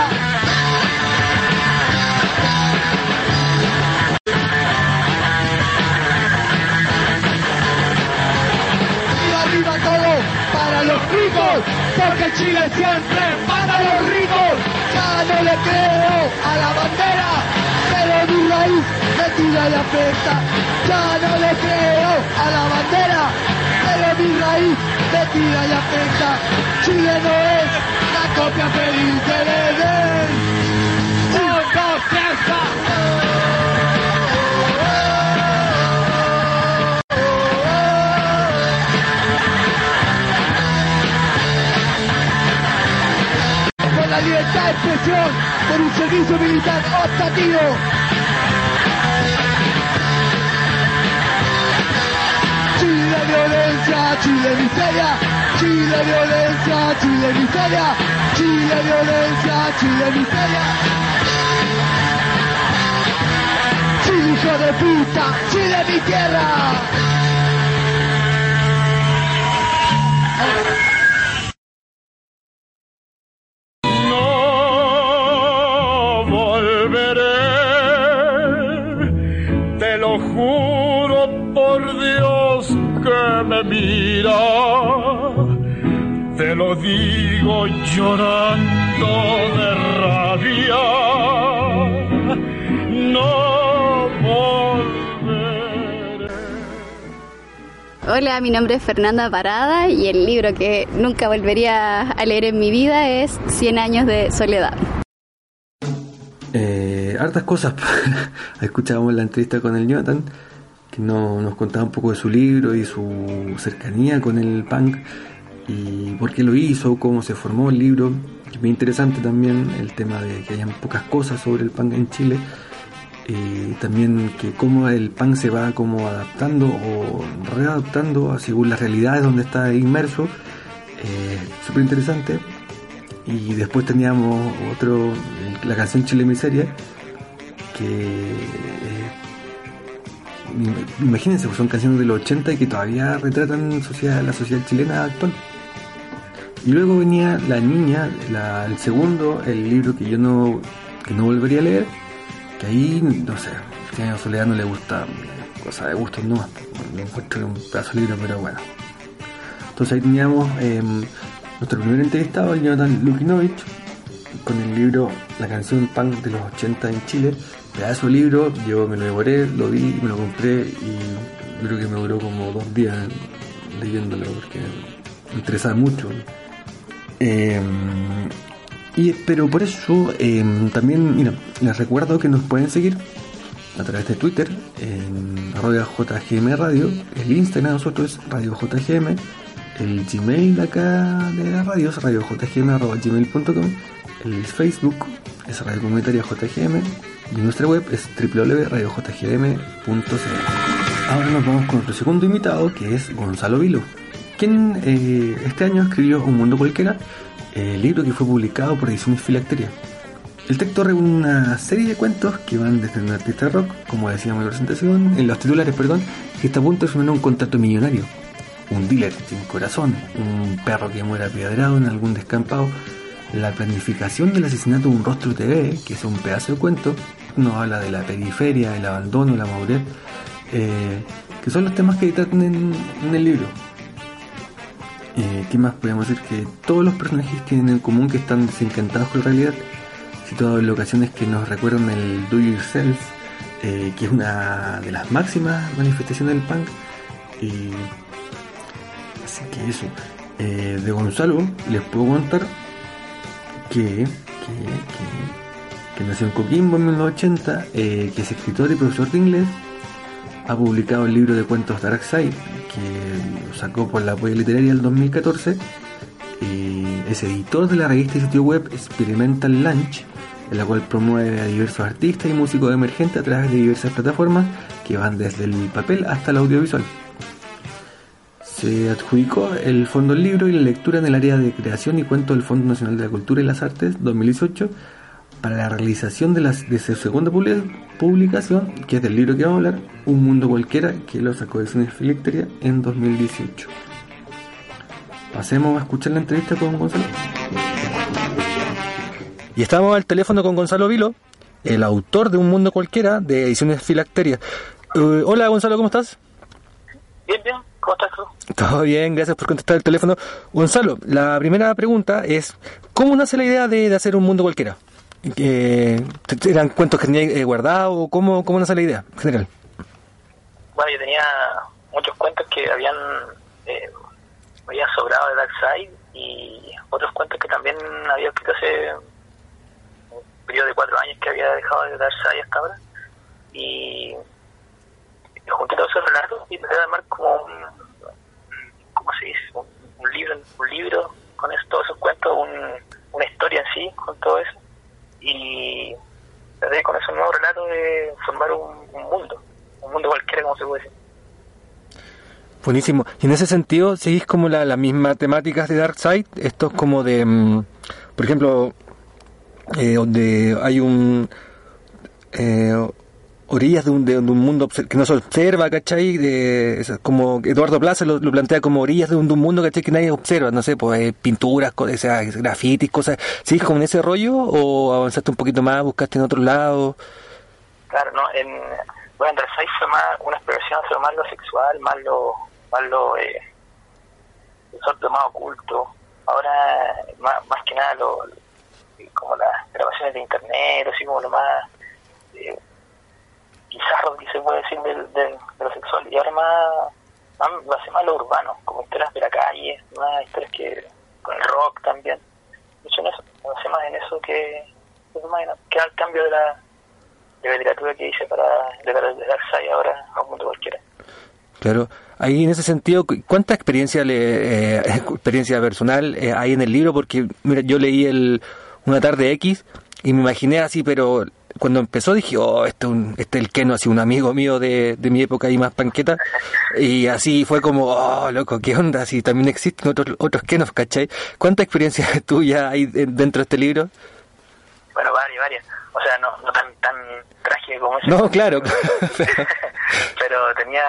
y arriba todo para los ricos, porque Chile siempre para los ricos. Ya no le creo a la bandera, pero mi raíz tira y afecta. Ya no le creo a la bandera, pero mi raíz me tira y afecta. Chile no es la copia feliz del Edén. Un, dos, tres, la libertad de expresión, por un servicio militar optativo. Violencia, Chile miseria, Chile violencia, Chile miseria, Chile violencia, Chile miseria. Chile hijo de puta, Chile mi tierra. Me mira, te lo digo llorando de rabia. No volveré. Hola, mi nombre es Fernanda Parada y el libro que nunca volvería a leer en mi vida es Cien años de soledad. Eh, hartas cosas. Escuchábamos la entrevista con el Jonathan, que no- nos contaba un poco de su libro y su cercanía con el punk y por qué lo hizo, cómo se formó el libro. Es muy interesante también el tema de que hayan pocas cosas sobre el punk en Chile. Y también que cómo el punk se va como adaptando o readaptando según las realidades donde está inmerso. Eh, Súper interesante. Y después teníamos otro, la canción Chile Miseria, que eh, imagínense, pues son canciones de los 80 y que todavía retratan la sociedad chilena actual. Y luego venía La Niña, la- el segundo, el libro que yo no, que no volvería a leer, que ahí, no sé, de soledad no le gusta, eh, cosa de gustos no, lo encuentro un pedazo de libro, pero bueno. Entonces ahí teníamos eh, nuestro primer entrevistado, el Jonathan Lukinovich, con el libro La canción punk de los 80 en Chile. Pedazo de libro, yo me lo devoré, lo vi, me lo compré y creo que me duró como dos días leyéndolo porque me interesa mucho. Eh, y, pero por eso eh, también, mira, les recuerdo que nos pueden seguir a través de Twitter en arroba JGM Radio, el Instagram de nosotros es Radio JGM, el Gmail de acá de la radio es radiojgm.gmail.com, el Facebook es Radio Comunitaria JGM y nuestra web es www.radiojgm.cl. Ahora nos vamos con nuestro segundo invitado que es Gonzalo Vilo, quien eh, este año escribió Un Mundo Cualquiera, el libro que fue publicado por Ediciones Filacteria. El texto reúne una serie de cuentos que van desde un artista rock, como decíamos en la presentación, en los titulares, perdón, que está a punto de firmar un contrato millonario, un dealer sin corazón, un perro que muera apiedrado en algún descampado, la planificación del asesinato de un rostro TV, que es un pedazo de cuento, nos habla de la periferia, el abandono, la madurez, eh, que son los temas que tratan en, el libro. ¿Qué más podemos decir? Que todos los personajes tienen en común que están desencantados con la realidad, situados en locaciones que nos recuerdan el Do Yourself, eh, que es una de las máximas manifestaciones del punk. Y así que eso. Eh, de Gonzalo les puedo contar que, que nació en Coquimbo en 1980, eh, que es escritor y profesor de inglés, ha publicado el libro de cuentos Dark Side, que sacó por la Polla Literaria el 2014, y es editor de la revista y sitio web Experimental Lunch, en la cual promueve a diversos artistas y músicos emergentes a través de diversas plataformas que van desde el papel hasta el audiovisual. Se adjudicó el Fondo Libro y la lectura en el área de creación y cuento del Fondo Nacional de la Cultura y las Artes 2018 para la realización de, las, de su segunda publicación, que es del libro que vamos a hablar, Un Mundo Cualquiera, que lo sacó de Cine Filecteria en 2018. Pasemos a escuchar la entrevista con Gonzalo. Y estamos al teléfono con Gonzalo Vilo, el autor de Un Mundo Cualquiera de Ediciones Filacteria. Uh, hola Gonzalo, ¿cómo estás? Bien, bien, ¿cómo estás tú? Todo bien, gracias por contestar el teléfono. Gonzalo, la primera pregunta es, ¿cómo nace la idea de, de hacer Un Mundo Cualquiera? Eh, ¿Eran cuentos que tenía eh, guardado? ¿Cómo, ¿Cómo nace la idea en general? Bueno, yo tenía muchos cuentos que habían, eh, sobrado de Darkseid y otros cuentos que también había escrito hace un periodo de cuatro años que había dejado de Darkseid hasta ahora. Y junté todos esos relatos y traté de armar como un, ¿cómo se dice? Un, un libro, un libro con eso, todos esos cuentos, un, una historia en sí, con todo eso y con esos nuevos relatos de formar un, un, mundo, un mundo cualquiera, como se puede decir. Buenísimo. Y en ese sentido, ¿seguís como la, la misma temáticas de Darkseid? Esto es como de, um, por ejemplo, eh, donde hay un... Eh, orillas de un, de, un mundo que no se observa, ¿cachai? De, como Eduardo Plaza lo, plantea como orillas de un, de un, mundo, ¿cachai? Que nadie observa, no sé, pues eh, pinturas, o sea, grafitis, cosas. ¿Sigues como en ese rollo o avanzaste un poquito más, buscaste en otro lado? Claro, no, en, bueno, en Darkseid fue más una exploración sobre más lo sexual, más lo, más lo, eh, más oculto. Ahora, más, más que nada, lo, como las grabaciones de internet, así como lo más... Eh, bizarro que se puede decir de, de, de, lo sexual y ahora más, más hace más lo urbano como historias de la calle más historias que con el rock también. Mucho en eso hace más en eso que que al cambio de la de la literatura que hice para de, de Darkseid ahora a un mundo cualquiera. Claro, ahí en ese sentido, ¿cuánta experiencia le, eh, experiencia personal eh, hay en el libro? Porque mira, yo leí el Una tarde X y me imaginé así, pero cuando empezó dije, oh, este, un, este el Keno, así un amigo mío de, de mi época y más panqueta. Y así fue como, oh, loco, ¿qué onda? Si también existen otros, otros Kenos, ¿cachai? ¿Cuánta experiencia tuya hay dentro de este libro? Bueno, varias, varias. O sea, no, no tan, tan trágico como ese. No, claro. Pero tenía,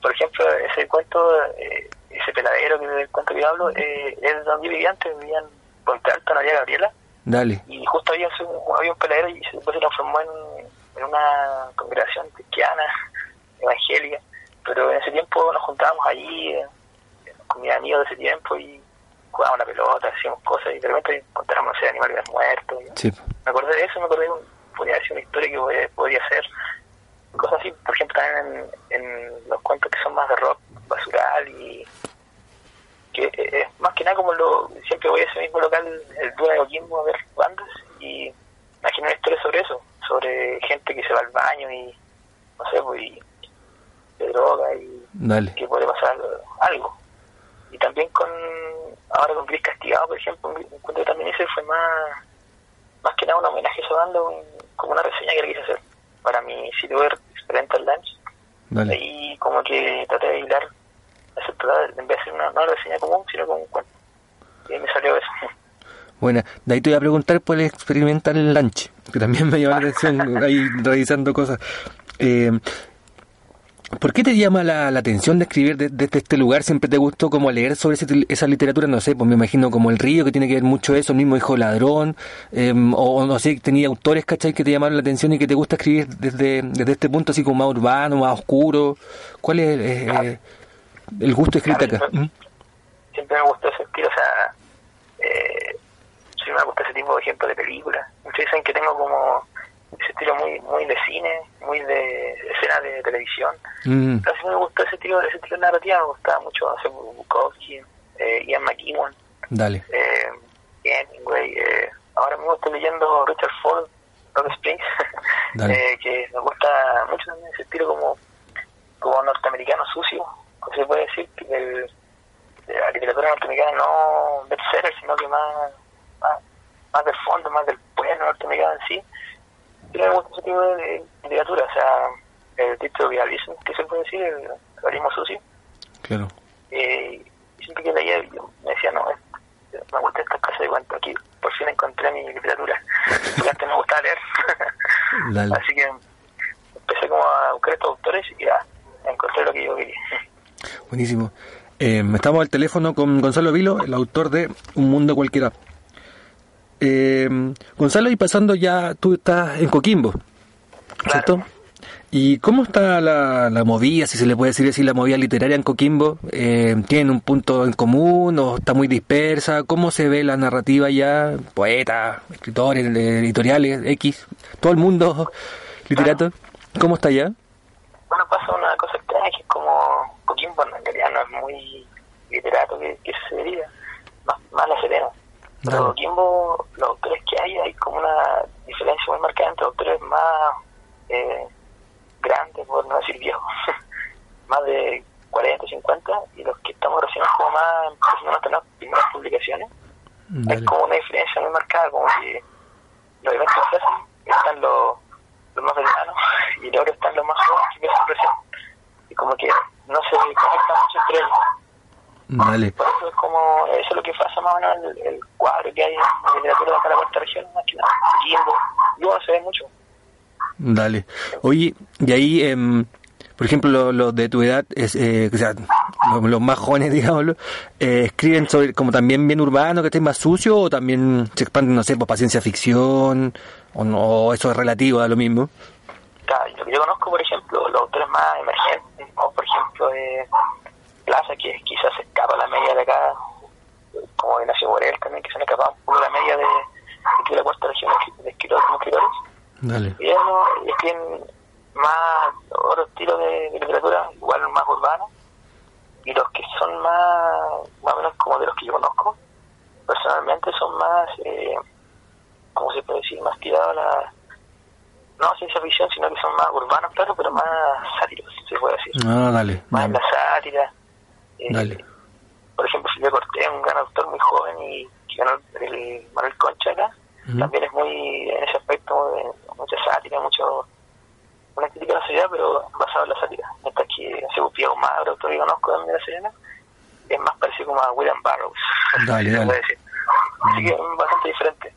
por ejemplo, ese cuento, eh, ese peladero que del cuento que hablo, eh, es donde vivía antes, vivía en Puente Alto, María Gabriela. Dale. Y justo había, había un peladero y después se transformó en, en una congregación cristiana, evangélica. Pero en ese tiempo nos juntábamos allí eh, con mis amigos de ese tiempo y jugábamos la pelota, hacíamos cosas y de repente encontramos, no sé, animales muertos. Sí. Me acordé de eso, me acordé de un, podría decir una historia que podría ser cosas así, por ejemplo, también en, en los cuentos que son más de rock basural y que es más que nada como lo siempre voy a ese mismo local el Dúa de Coquimbo a ver bandas y imagino una historia sobre eso sobre gente que se va al baño y no sé pues y se droga y Dale. que puede pasar algo y también con ahora con Gris Castigado por ejemplo encuentro también hice fue más más que nada un homenaje a esa banda un- como una reseña que le quise hacer para mi sitio web Experimental Lunch. Ahí como que traté de hilar, en vez de hacer una, no una reseña común, sino como un cuento. Y me salió eso. Buena. De ahí te voy a preguntar por el Experimental Lunch, que también me llama la atención ahí revisando cosas. Eh, ¿Por qué te llama la, la atención de escribir de- desde este lugar? ¿Siempre te gustó como leer sobre ese- esa literatura? No sé, pues me imagino como El Río, que tiene que ver mucho eso, el mismo Hijo Ladrón, eh, o no sé, tenía autores, ¿cachai? Que te llamaron la atención y que te gusta escribir desde, desde este punto así como más urbano, más oscuro. ¿Cuál es eh, el gusto escrito acá? ¿Mm? Siempre me gustó ese estilo, o sea, eh, sí me gusta ese tipo de ejemplo de películas. Muchos dicen que tengo como ese estilo muy muy de cine, muy de escena de televisión. Mm, Pero sí me gustó ese estilo, ese estilo de narrativa, me gustaba mucho, sé, Bukowski, eh, Ian McEwan, dale. eh, Hemingway, eh, ahora mismo estoy leyendo Richard Ford, Rock Springs, eh, que me gusta mucho también ese estilo como, como norteamericano sucio, se puede decir, que de la literatura norteamericana no bestseller, sino que más, más, más del fondo, más del pueblo norteamericano en sí. Y me gusta ese tipo de, de literatura, o sea, el título de realismo, que se puede decir, el realismo sucio. Claro. eh, y siempre que leía yo me decía no me gusta esta casa de cuento aquí por fin encontré mi literatura. Porque antes me gustaba leer. Así que empecé como a buscar estos autores y ya encontré lo que yo quería Buenísimo. Eh, estamos al teléfono con Gonzalo Vilo, el autor de Un Mundo Cualquiera. Eh, Gonzalo, y pasando ya, tú estás en Coquimbo, ¿cierto? ¿Y cómo está la, la movida, si se le puede decir así, la movida literaria en Coquimbo? Eh, ¿Tienen un punto en común o está muy dispersa? ¿Cómo se ve la narrativa ya? Poetas, escritores, editoriales, X, todo el mundo literato. ¿Cómo está ya? bueno pasa una cosa extraña que es como Coquimbo en realidad no es muy literato que, que se diría más, más la Serena pero. Coquimbo los autores que hay hay como una diferencia muy marcada entre autores más eh, grandes por no decir viejos más de 40, 50 y los que estamos recién como más empezando a tener las primeras publicaciones hay Dale. como una diferencia muy marcada como que los eventos que están los, los más veteranos y luego están los más jóvenes que empiezan recién y como que no se conectan mucho entre ellos Dale. por eso es como eso es lo que pasa más o menos el, el cuadro que hay en la literatura de acá de la cuarta región más que nada Quimbo luego se ve mucho Dale. Oye, y ahí, em, por ejemplo, los de tu edad, es, eh, o sea, los, los más jóvenes, digámoslo, eh, escriben sobre como también bien urbano, que esté más sucio, o también se expanden, no sé, por ciencia ficción, o no, o eso es relativo a lo mismo. Lo que yo conozco, por ejemplo, los autores más emergentes, o por ejemplo, eh, Plaza, que quizás se escapa a la media de acá, como Ignacio Borel también, que se han escapado un poco a la media de, de la cuarta región de escritores como escritores. Dale. Y ellos no, escriben más otro estilo de, de literatura, igual más urbano, y los que son más, más o menos como de los que yo conozco, personalmente son más, eh, ¿cómo se puede decir? Más tirados a la, no ciencia ficción, sino que son más urbanos, claro, pero más sátiros, si se puede decir. Ah, dale. Más en Dale. la sátira. Eh, Dale. Por ejemplo, Silvia Cortés, un gran autor muy joven y que ganó el Manuel Concha acá, Ujú. también es muy, en ese aspecto, de mucha sátira, mucho una crítica a la sociedad, pero basado en la sátira. Mientras que se Piego Magro, autor que conozco también de la Serena, es más parecido como a William Barrows. Dale, dale. Así que es bastante diferente.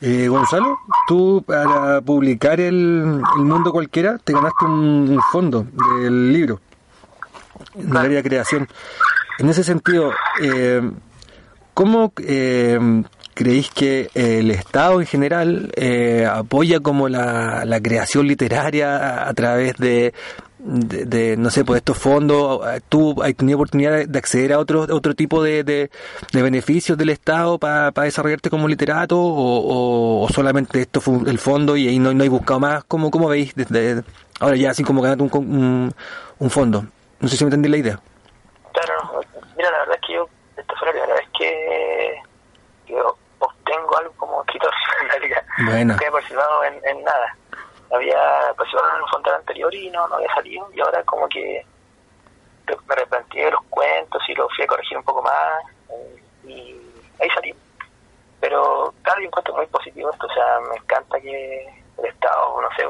Eh, Gonzalo, tú para publicar el, el Mundo Cualquiera te ganaste un, un fondo del libro, de área de creación. En ese sentido, eh, ¿cómo eh, creéis que el Estado en general eh, apoya como la, la creación literaria a, a través de, de, no sé, por estos fondos, eh, tú has tenido oportunidad de acceder a otro, otro tipo de, de, beneficios del Estado para pa desarrollarte como literato o, o, solamente esto fue el fondo y ahí no, no hay buscado más? ¿Cómo, cómo veis desde ahora ya así como ganando un, un, un, fondo? No sé si me entendí la idea. Claro, mira, la verdad es que yo, esta fue la primera vez que yo obtengo algo como escritor, en realidad. Bueno. Nunca he participado en, en nada. Había participado en un frontal anterior y no, no había salido. Y ahora como que me replanteé los cuentos y los fui a corregir un poco más. Y ahí salí. Pero claro, yo encuentro muy positivo esto. O sea, me encanta que el Estado, no sé,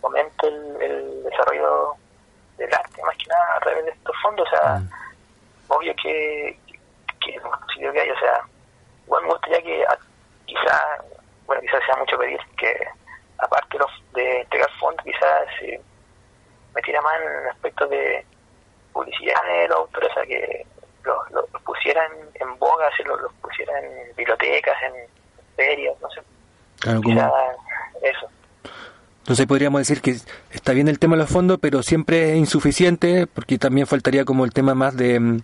fomente el, el desarrollo del arte, más que nada a través de estos fondos. O sea, obvio que, que es que hay, o sea, igual me gustaría que a- quizá, bueno, quizás sea mucho pedir, que aparte los, de entregar fondos, quizás se metiera más en aspectos de publicidad de los autores, o sea, que los, los, los pusieran en boga, los, los pusieran en bibliotecas, en ferias, no sé, Claro, quizá como, eso. entonces podríamos decir que está bien el tema de los fondos, pero siempre es insuficiente, porque también faltaría como el tema más de,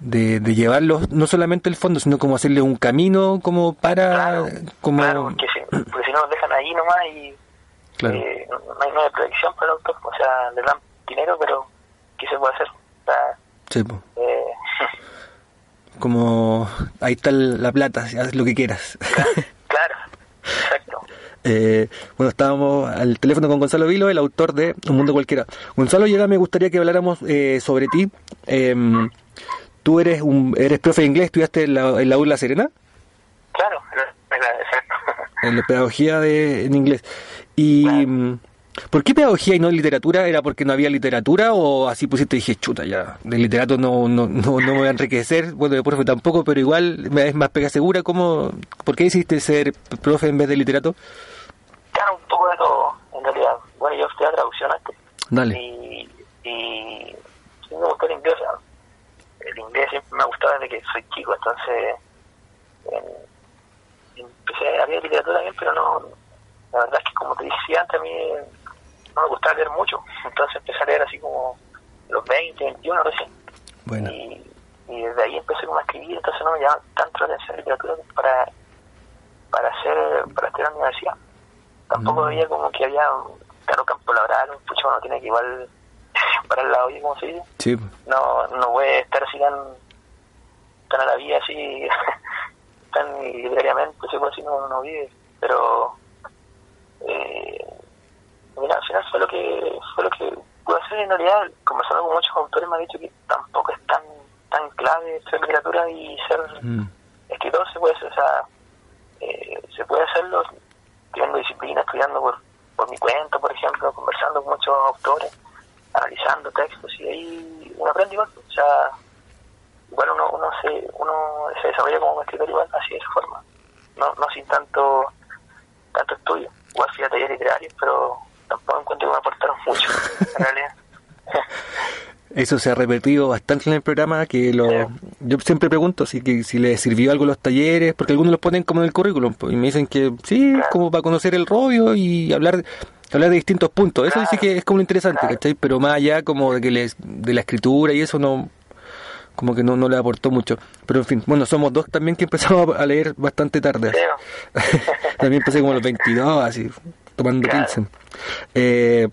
de, de llevarlos, no solamente el fondo, sino como hacerle un camino como para... como Claro, porque porque si no los dejan ahí nomás y Claro. eh, no, hay, no hay proyección para el autor, o sea, le dan dinero, pero ¿qué se puede hacer? O sea, Sí, po. eh, como ahí está la plata, haz lo que quieras. claro, exacto. Eh, bueno, estábamos al teléfono con Gonzalo Vilo, el autor de Un Mundo Cualquiera. Gonzalo, llega, me gustaría que habláramos eh, sobre ti. Em, tú eres un eres profe de inglés, estudiaste en la, en la Serena. En la pedagogía de, en inglés. Y mm, ¿por qué pedagogía y no literatura? ¿Era porque no había literatura o así pusiste y dije, chuta, ya, de literato no, no, no, no me voy a enriquecer? Bueno, de profe tampoco, pero igual me es más pega segura. ¿Cómo, ¿Por qué decidiste ser profe en vez de literato? Claro, un poco de todo, en realidad. Bueno, yo estudié traducción antes. Dale. Y, y sí me gustó el inglés. el inglés siempre me ha gustado desde que soy chico, entonces empecé a leer literatura también, pero no, la verdad es que como te decía antes, a mí no me gustaba leer mucho, entonces empecé a leer así como los 20, 21 recién. Bueno. Y, y desde ahí empecé como a escribir, entonces no me llamaba tanto la atención la literatura para, para hacer, para estudiar en la universidad. Tampoco veía como que había un claro campo laboral, un pucho uno tiene que igual para el lado, como se dice? Sí. No, no puede estar así tan, tan a la vida así, tan literariamente, se puede decir, no, no vive, pero eh, mira, al final fue lo que fue lo que pude hacer en realidad, conversando con muchos autores me han dicho que tampoco es tan, tan clave ser literatura y ser Mm. escritor se puede hacer, o sea, eh, se puede hacerlo teniendo disciplina, estudiando por, por mi cuenta, por ejemplo, conversando con muchos autores, analizando textos y ahí uno aprende igual, o sea, igual uno, uno se uno se desarrolla como escritor igual así de esa forma, no, no sin tanto tanto estudio, igual fui a talleres literarios, pero tampoco encuentro que me aportaron mucho, en realidad. Eso se ha repetido bastante en el programa, que lo, yo siempre pregunto si, que, si les sirvió algo los talleres, porque algunos los ponen como en el currículum, y me dicen que sí, como para conocer el rollo y hablar hablar de distintos puntos. Eso sí que es como lo interesante, ¿cachai? Pero más allá como de que les, de la escritura y eso no como que no, no le aportó mucho. Pero en fin, bueno, somos dos también que empezamos a leer bastante tarde. también empecé como a los 22, así, tomando Pilsen. Eh,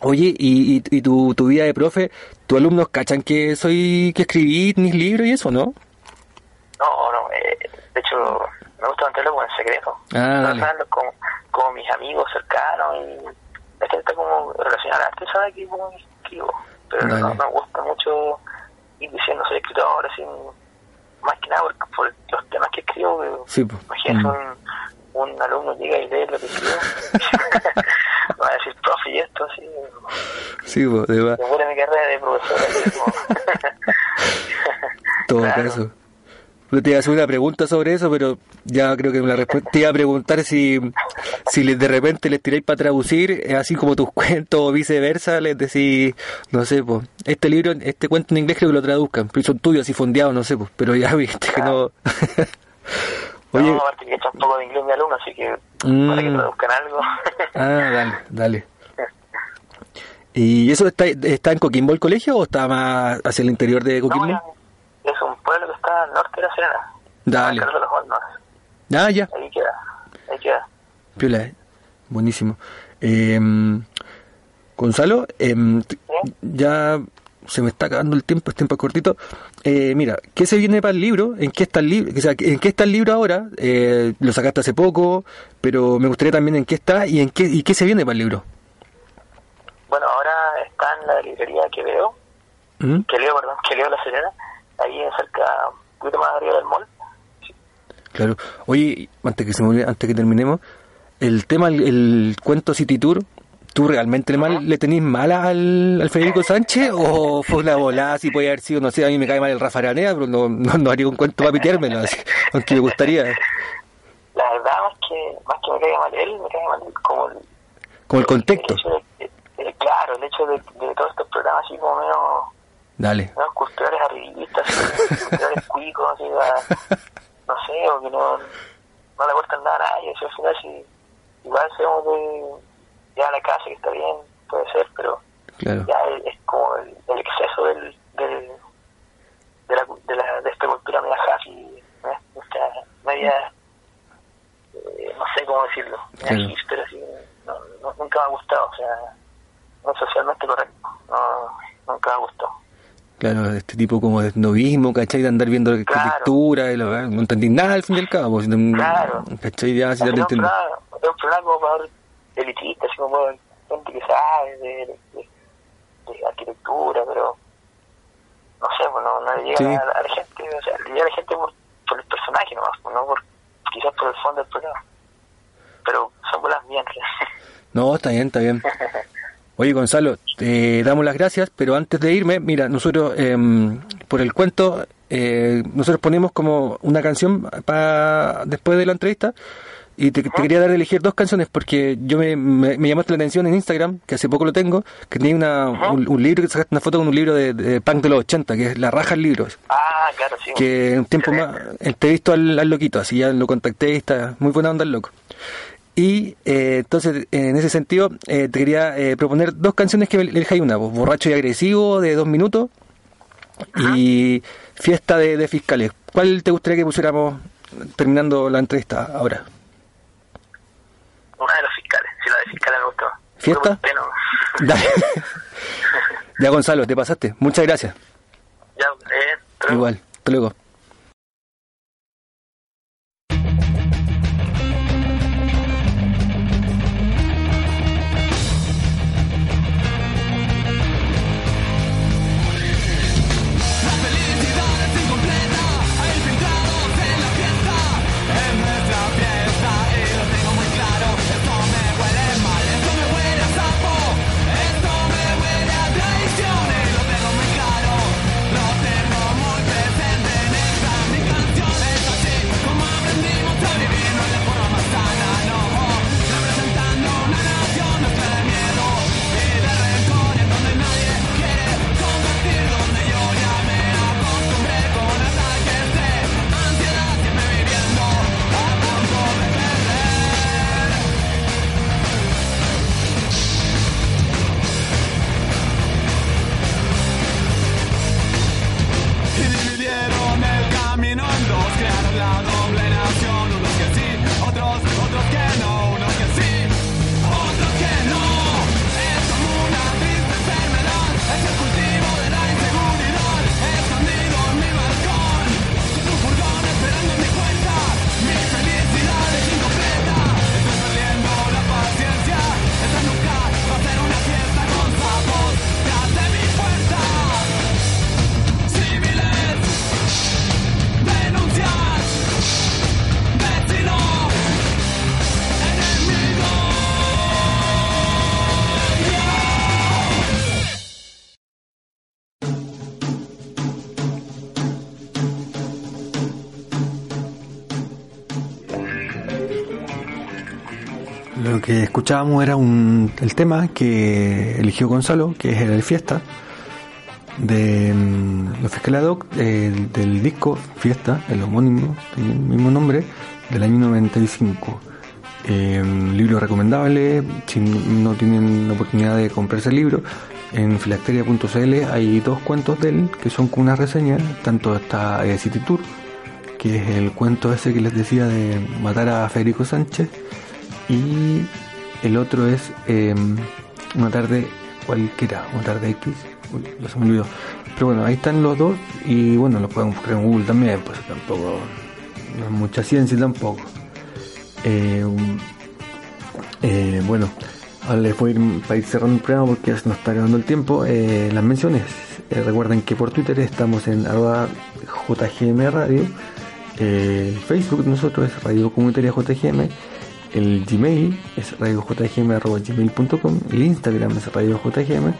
Oye, y, y, y tu, tu vida de profe, ¿tus alumnos cachan que soy, que escribí mis libros y eso, no? No, no, eh, de hecho me gusta mantenerlo como en secreto. Ah, No como, como mis amigos cercanos y la gente como relacionada al arte sabe que como escribo. Pero no me gusta mucho ir diciendo soy escritor, así, más que nada por, por los temas que escribo. Sí, pues. Imagínate Mm. un, un alumno llega y lee lo que escribo. va a decir, profe, y esto, así. Sí, pues, de va- mi carrera de profesor. así como- todo caso. Yo te iba a hacer una pregunta sobre eso, pero ya creo que me la respuesta. Te iba a preguntar si, si de repente les tiráis para traducir, eh, así como tus cuentos o viceversa, les decís, no sé, pues, este libro, este cuento en inglés creo que lo traduzcan, pero son tuyos así fondeados, no sé, pues, pero ya viste que no. Oye, No, aparte que echa un poco de inglés mi alumno, así que Mm. para que traduzcan algo. ah, dale, dale. ¿Y eso está, está en Coquimbo el colegio o está más hacia el interior de Coquimbo? es un pueblo que está al norte de la Serena. Dale. Carlos de los Hornos. Ah, ya. Ahí queda. Ahí queda. Piola, eh. buenísimo. Eh, Gonzalo, em, t- ya se me está acabando el tiempo, es tiempo cortito. Eh, mira, ¿qué se viene para el libro? ¿En qué está el libro? O sea, ¿en qué está el libro ahora? Eh, lo sacaste hace poco, pero me gustaría también en qué está y en qué y qué se viene para el libro. Bueno, ahora está en la librería que veo, ¿Mm? que leo, perdón, que leo La Serena, ahí cerca, poquito más arriba del mall. Claro. Oye, antes que se me antes que terminemos, el tema, el, el cuento City Tour, ¿tú realmente le, mal, le tenés mala al, al Federico Sánchez o fue una volada si puede haber sido, no sé, a mí me cae mal el Rafa Aranea, pero no, no, no haría un cuento para piteármelo, así, aunque me gustaría, La verdad, más que, más que me caiga mal él, me cae mal como el, como el contexto. el hecho de, de- claro, el hecho de, de todos estos programas así como medio, Dale. medio culturales arribistas, culturales cuicos, así, a- no sé, o que no, no le aportan nada a nadie, si al final si igual sabemos de ya la casa que está bien, puede ser, pero Claro. ya es, es como el, el exceso del, del de, la, de, la, de esta cultura media happy, media, media- media, eh, no sé cómo decirlo, media Claro. hipster, así, no, no- nunca me ha gustado, o sea, no es socialmente correcto, no, nunca me ha gustado. Claro, este tipo como de novismo, ¿cachai? De andar viendo la arquitectura, y lo- no entendí nada al fin y al cabo. Claro. ¿Cachai? Ya, sí, ya te final es un programa- como para elitista, así como para gente que sabe de, de- de arquitectura, pero no sé, pues no, no le llega Sí. a, la, la gente, o sea, le llega a la gente por, por el personaje nomás, pues, no por, quizás por el fondo del programa. Pero son bolas mías. No, está bien, está bien. Oye, Gonzalo, te damos las gracias, pero antes de irme, mira, nosotros, em, por el cuento, eh, nosotros ponemos como una canción para después de la entrevista y te, te quería dar a elegir dos canciones porque yo me, me, me llamaste la atención en Instagram, que hace poco lo tengo, que tenía una, un, un libro, que sacaste una foto con un libro de, de punk de los 80, que es La Raja el Libro, ah, claro, sí. que un tiempo más entrevisto al, al loquito, así ya lo contacté y está muy buena onda el loco. Y eh, entonces, en ese sentido, eh, te quería eh, proponer dos canciones que elijáis una, pues, Borracho y Agresivo, de dos minutos, y Fiesta de, de Fiscales. ¿Cuál te gustaría que pusiéramos terminando la entrevista ahora? Una de los fiscales, si la de fiscales me gustó. ¿Fiesta? Dale. ya, Gonzalo, te pasaste. Muchas gracias. Ya, eh, Igual. Hasta luego. Escuchábamos era un, el tema que eligió Gonzalo, que es el Fiesta, de mm, los fiscales eh, del disco Fiesta, el homónimo, el mismo nombre, del año 95. Eh, un libro recomendable, si no tienen la oportunidad de comprarse el libro, en filacteria.cl hay dos cuentos de él que son con una reseña, tanto está eh, City Tour, que es el cuento ese que les decía de matar a Federico Sánchez, y el otro es eh, una tarde cualquiera, una tarde X, Uy, lo se me olvidó. Pero bueno, ahí están los dos y bueno, los pueden buscar en Google también, pues tampoco, no es mucha ciencia tampoco. Um, eh, bueno, ahora les voy a ir para ir cerrando el programa porque ya se nos está acabando el tiempo. Eh, las menciones, eh, recuerden que por Twitter estamos en arroba JGM Radio. Facebook nosotros es Radio Comunitaria JGM. El Gmail es radiojgm.gmail.com. El Instagram es radiojgm.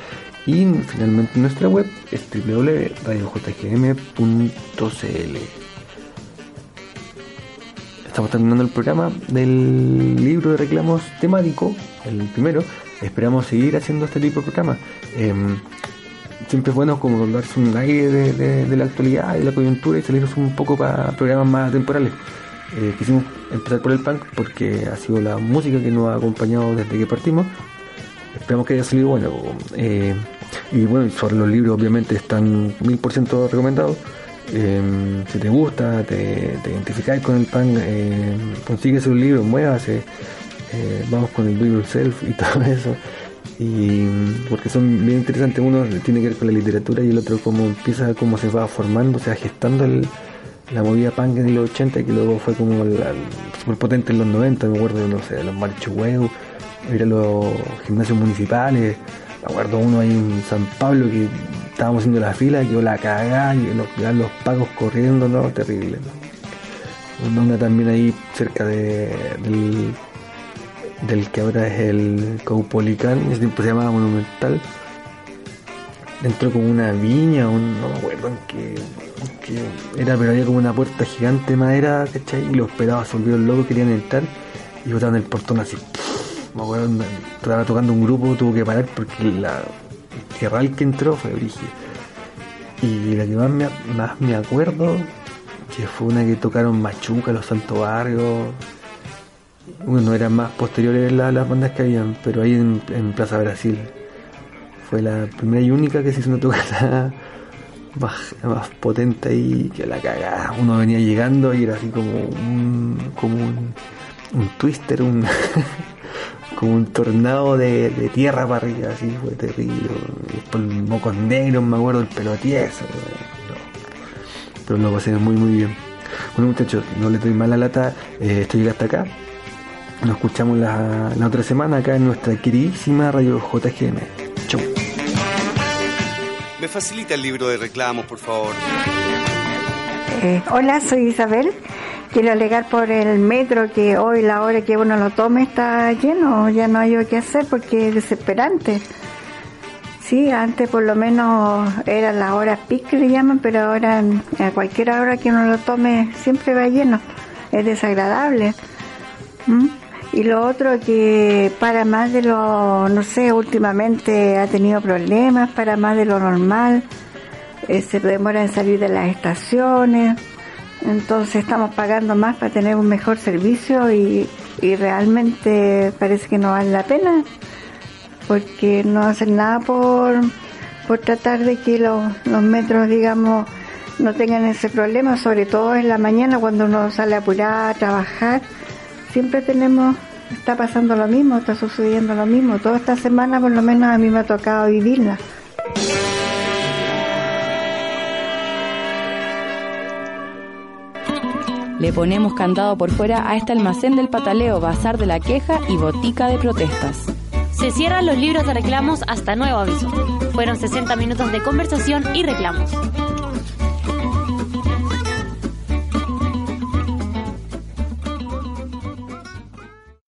Y finalmente nuestra web es www.radiojgm.cl. Estamos terminando el programa del libro de reclamos temático, el primero. Esperamos seguir haciendo este tipo de programas. Em, siempre es bueno como darse un aire de, de- de la actualidad y la coyuntura y salirnos un poco para programas más temporales. Eh, quisimos empezar por el punk porque ha sido la música que nos ha acompañado desde que partimos. Esperamos que haya salido bueno. eh, y bueno, sobre los libros obviamente están mil por ciento recomendados. Eh, si te gusta, te, te identificáis con el punk, consíguese un libro, muévase. vamos con el do yourself y todo eso. Y porque son bien interesantes, uno tiene que ver con la literatura y el otro cómo empieza, cómo se va formando, se va gestando el, la movida punk en los 80 que luego fue como la, super potente en los 90, me acuerdo, no sé, los marchueos, ir a los gimnasios municipales, me acuerdo uno ahí en San Pablo que estábamos haciendo la fila, yo la cagá y los, los pagos corriendo, no, terrible. ¿no? Una también ahí cerca de, del, que ahora es el Caupolicán, ese tiempo se llamaba Monumental. Entró como una viña, no me acuerdo en qué, qué era, pero había como una puerta gigante de madera, ¿cachai? Y los pelados se volvieron locos, querían entrar y botaban el portón así. Me acuerdo, estaba tocando un grupo, tuvo que parar porque la el que entró fue brígido. Y la que más me, más me acuerdo, que fue una que tocaron Machuca, Los Santos Barrios. Bueno, eran más posteriores la- las bandas que habían, pero ahí en, en Plaza Brasil. Fue la primera y única que se hizo una tocada más, potente ahí que la cagada. Uno venía llegando y era así como un, como un, un twister, un como un tornado de, de tierra para arriba, así fue terrible. Después mocos negros, me acuerdo, el pelo tieso. no. Pero lo pasé muy muy bien. Bueno muchachos, no le doy más la lata, eh, esto llega hasta acá. Nos escuchamos la, la otra semana acá en nuestra queridísima radio JGM. Chau. ¿Me facilita el libro de reclamos, por favor? Eh, hola, soy Isabel. Quiero alegar por el metro que hoy la hora que uno lo tome está lleno, ya no hay yo qué hacer porque es desesperante. Sí, antes por lo menos eran las horas pic que le llaman, pero ahora a cualquier hora que uno lo tome siempre va lleno. Es desagradable. ¿Mm? Y lo otro que para más de lo, no sé, últimamente ha tenido problemas, para más de lo normal, eh, se demora en salir de las estaciones, entonces estamos pagando más para tener un mejor servicio y, y realmente parece que no vale la pena, porque no hacen nada por, por tratar de que los, los metros, digamos, no tengan ese problema, sobre todo en la mañana cuando uno sale a apurar, a trabajar, siempre tenemos, está pasando lo mismo, está sucediendo lo mismo, toda esta semana por lo menos a mí me ha tocado vivirla. Le ponemos candado por fuera a este almacén del pataleo, bazar de la queja y botica de protestas. Se cierran los libros de reclamos hasta nuevo aviso. Fueron 60 minutos de conversación y reclamos.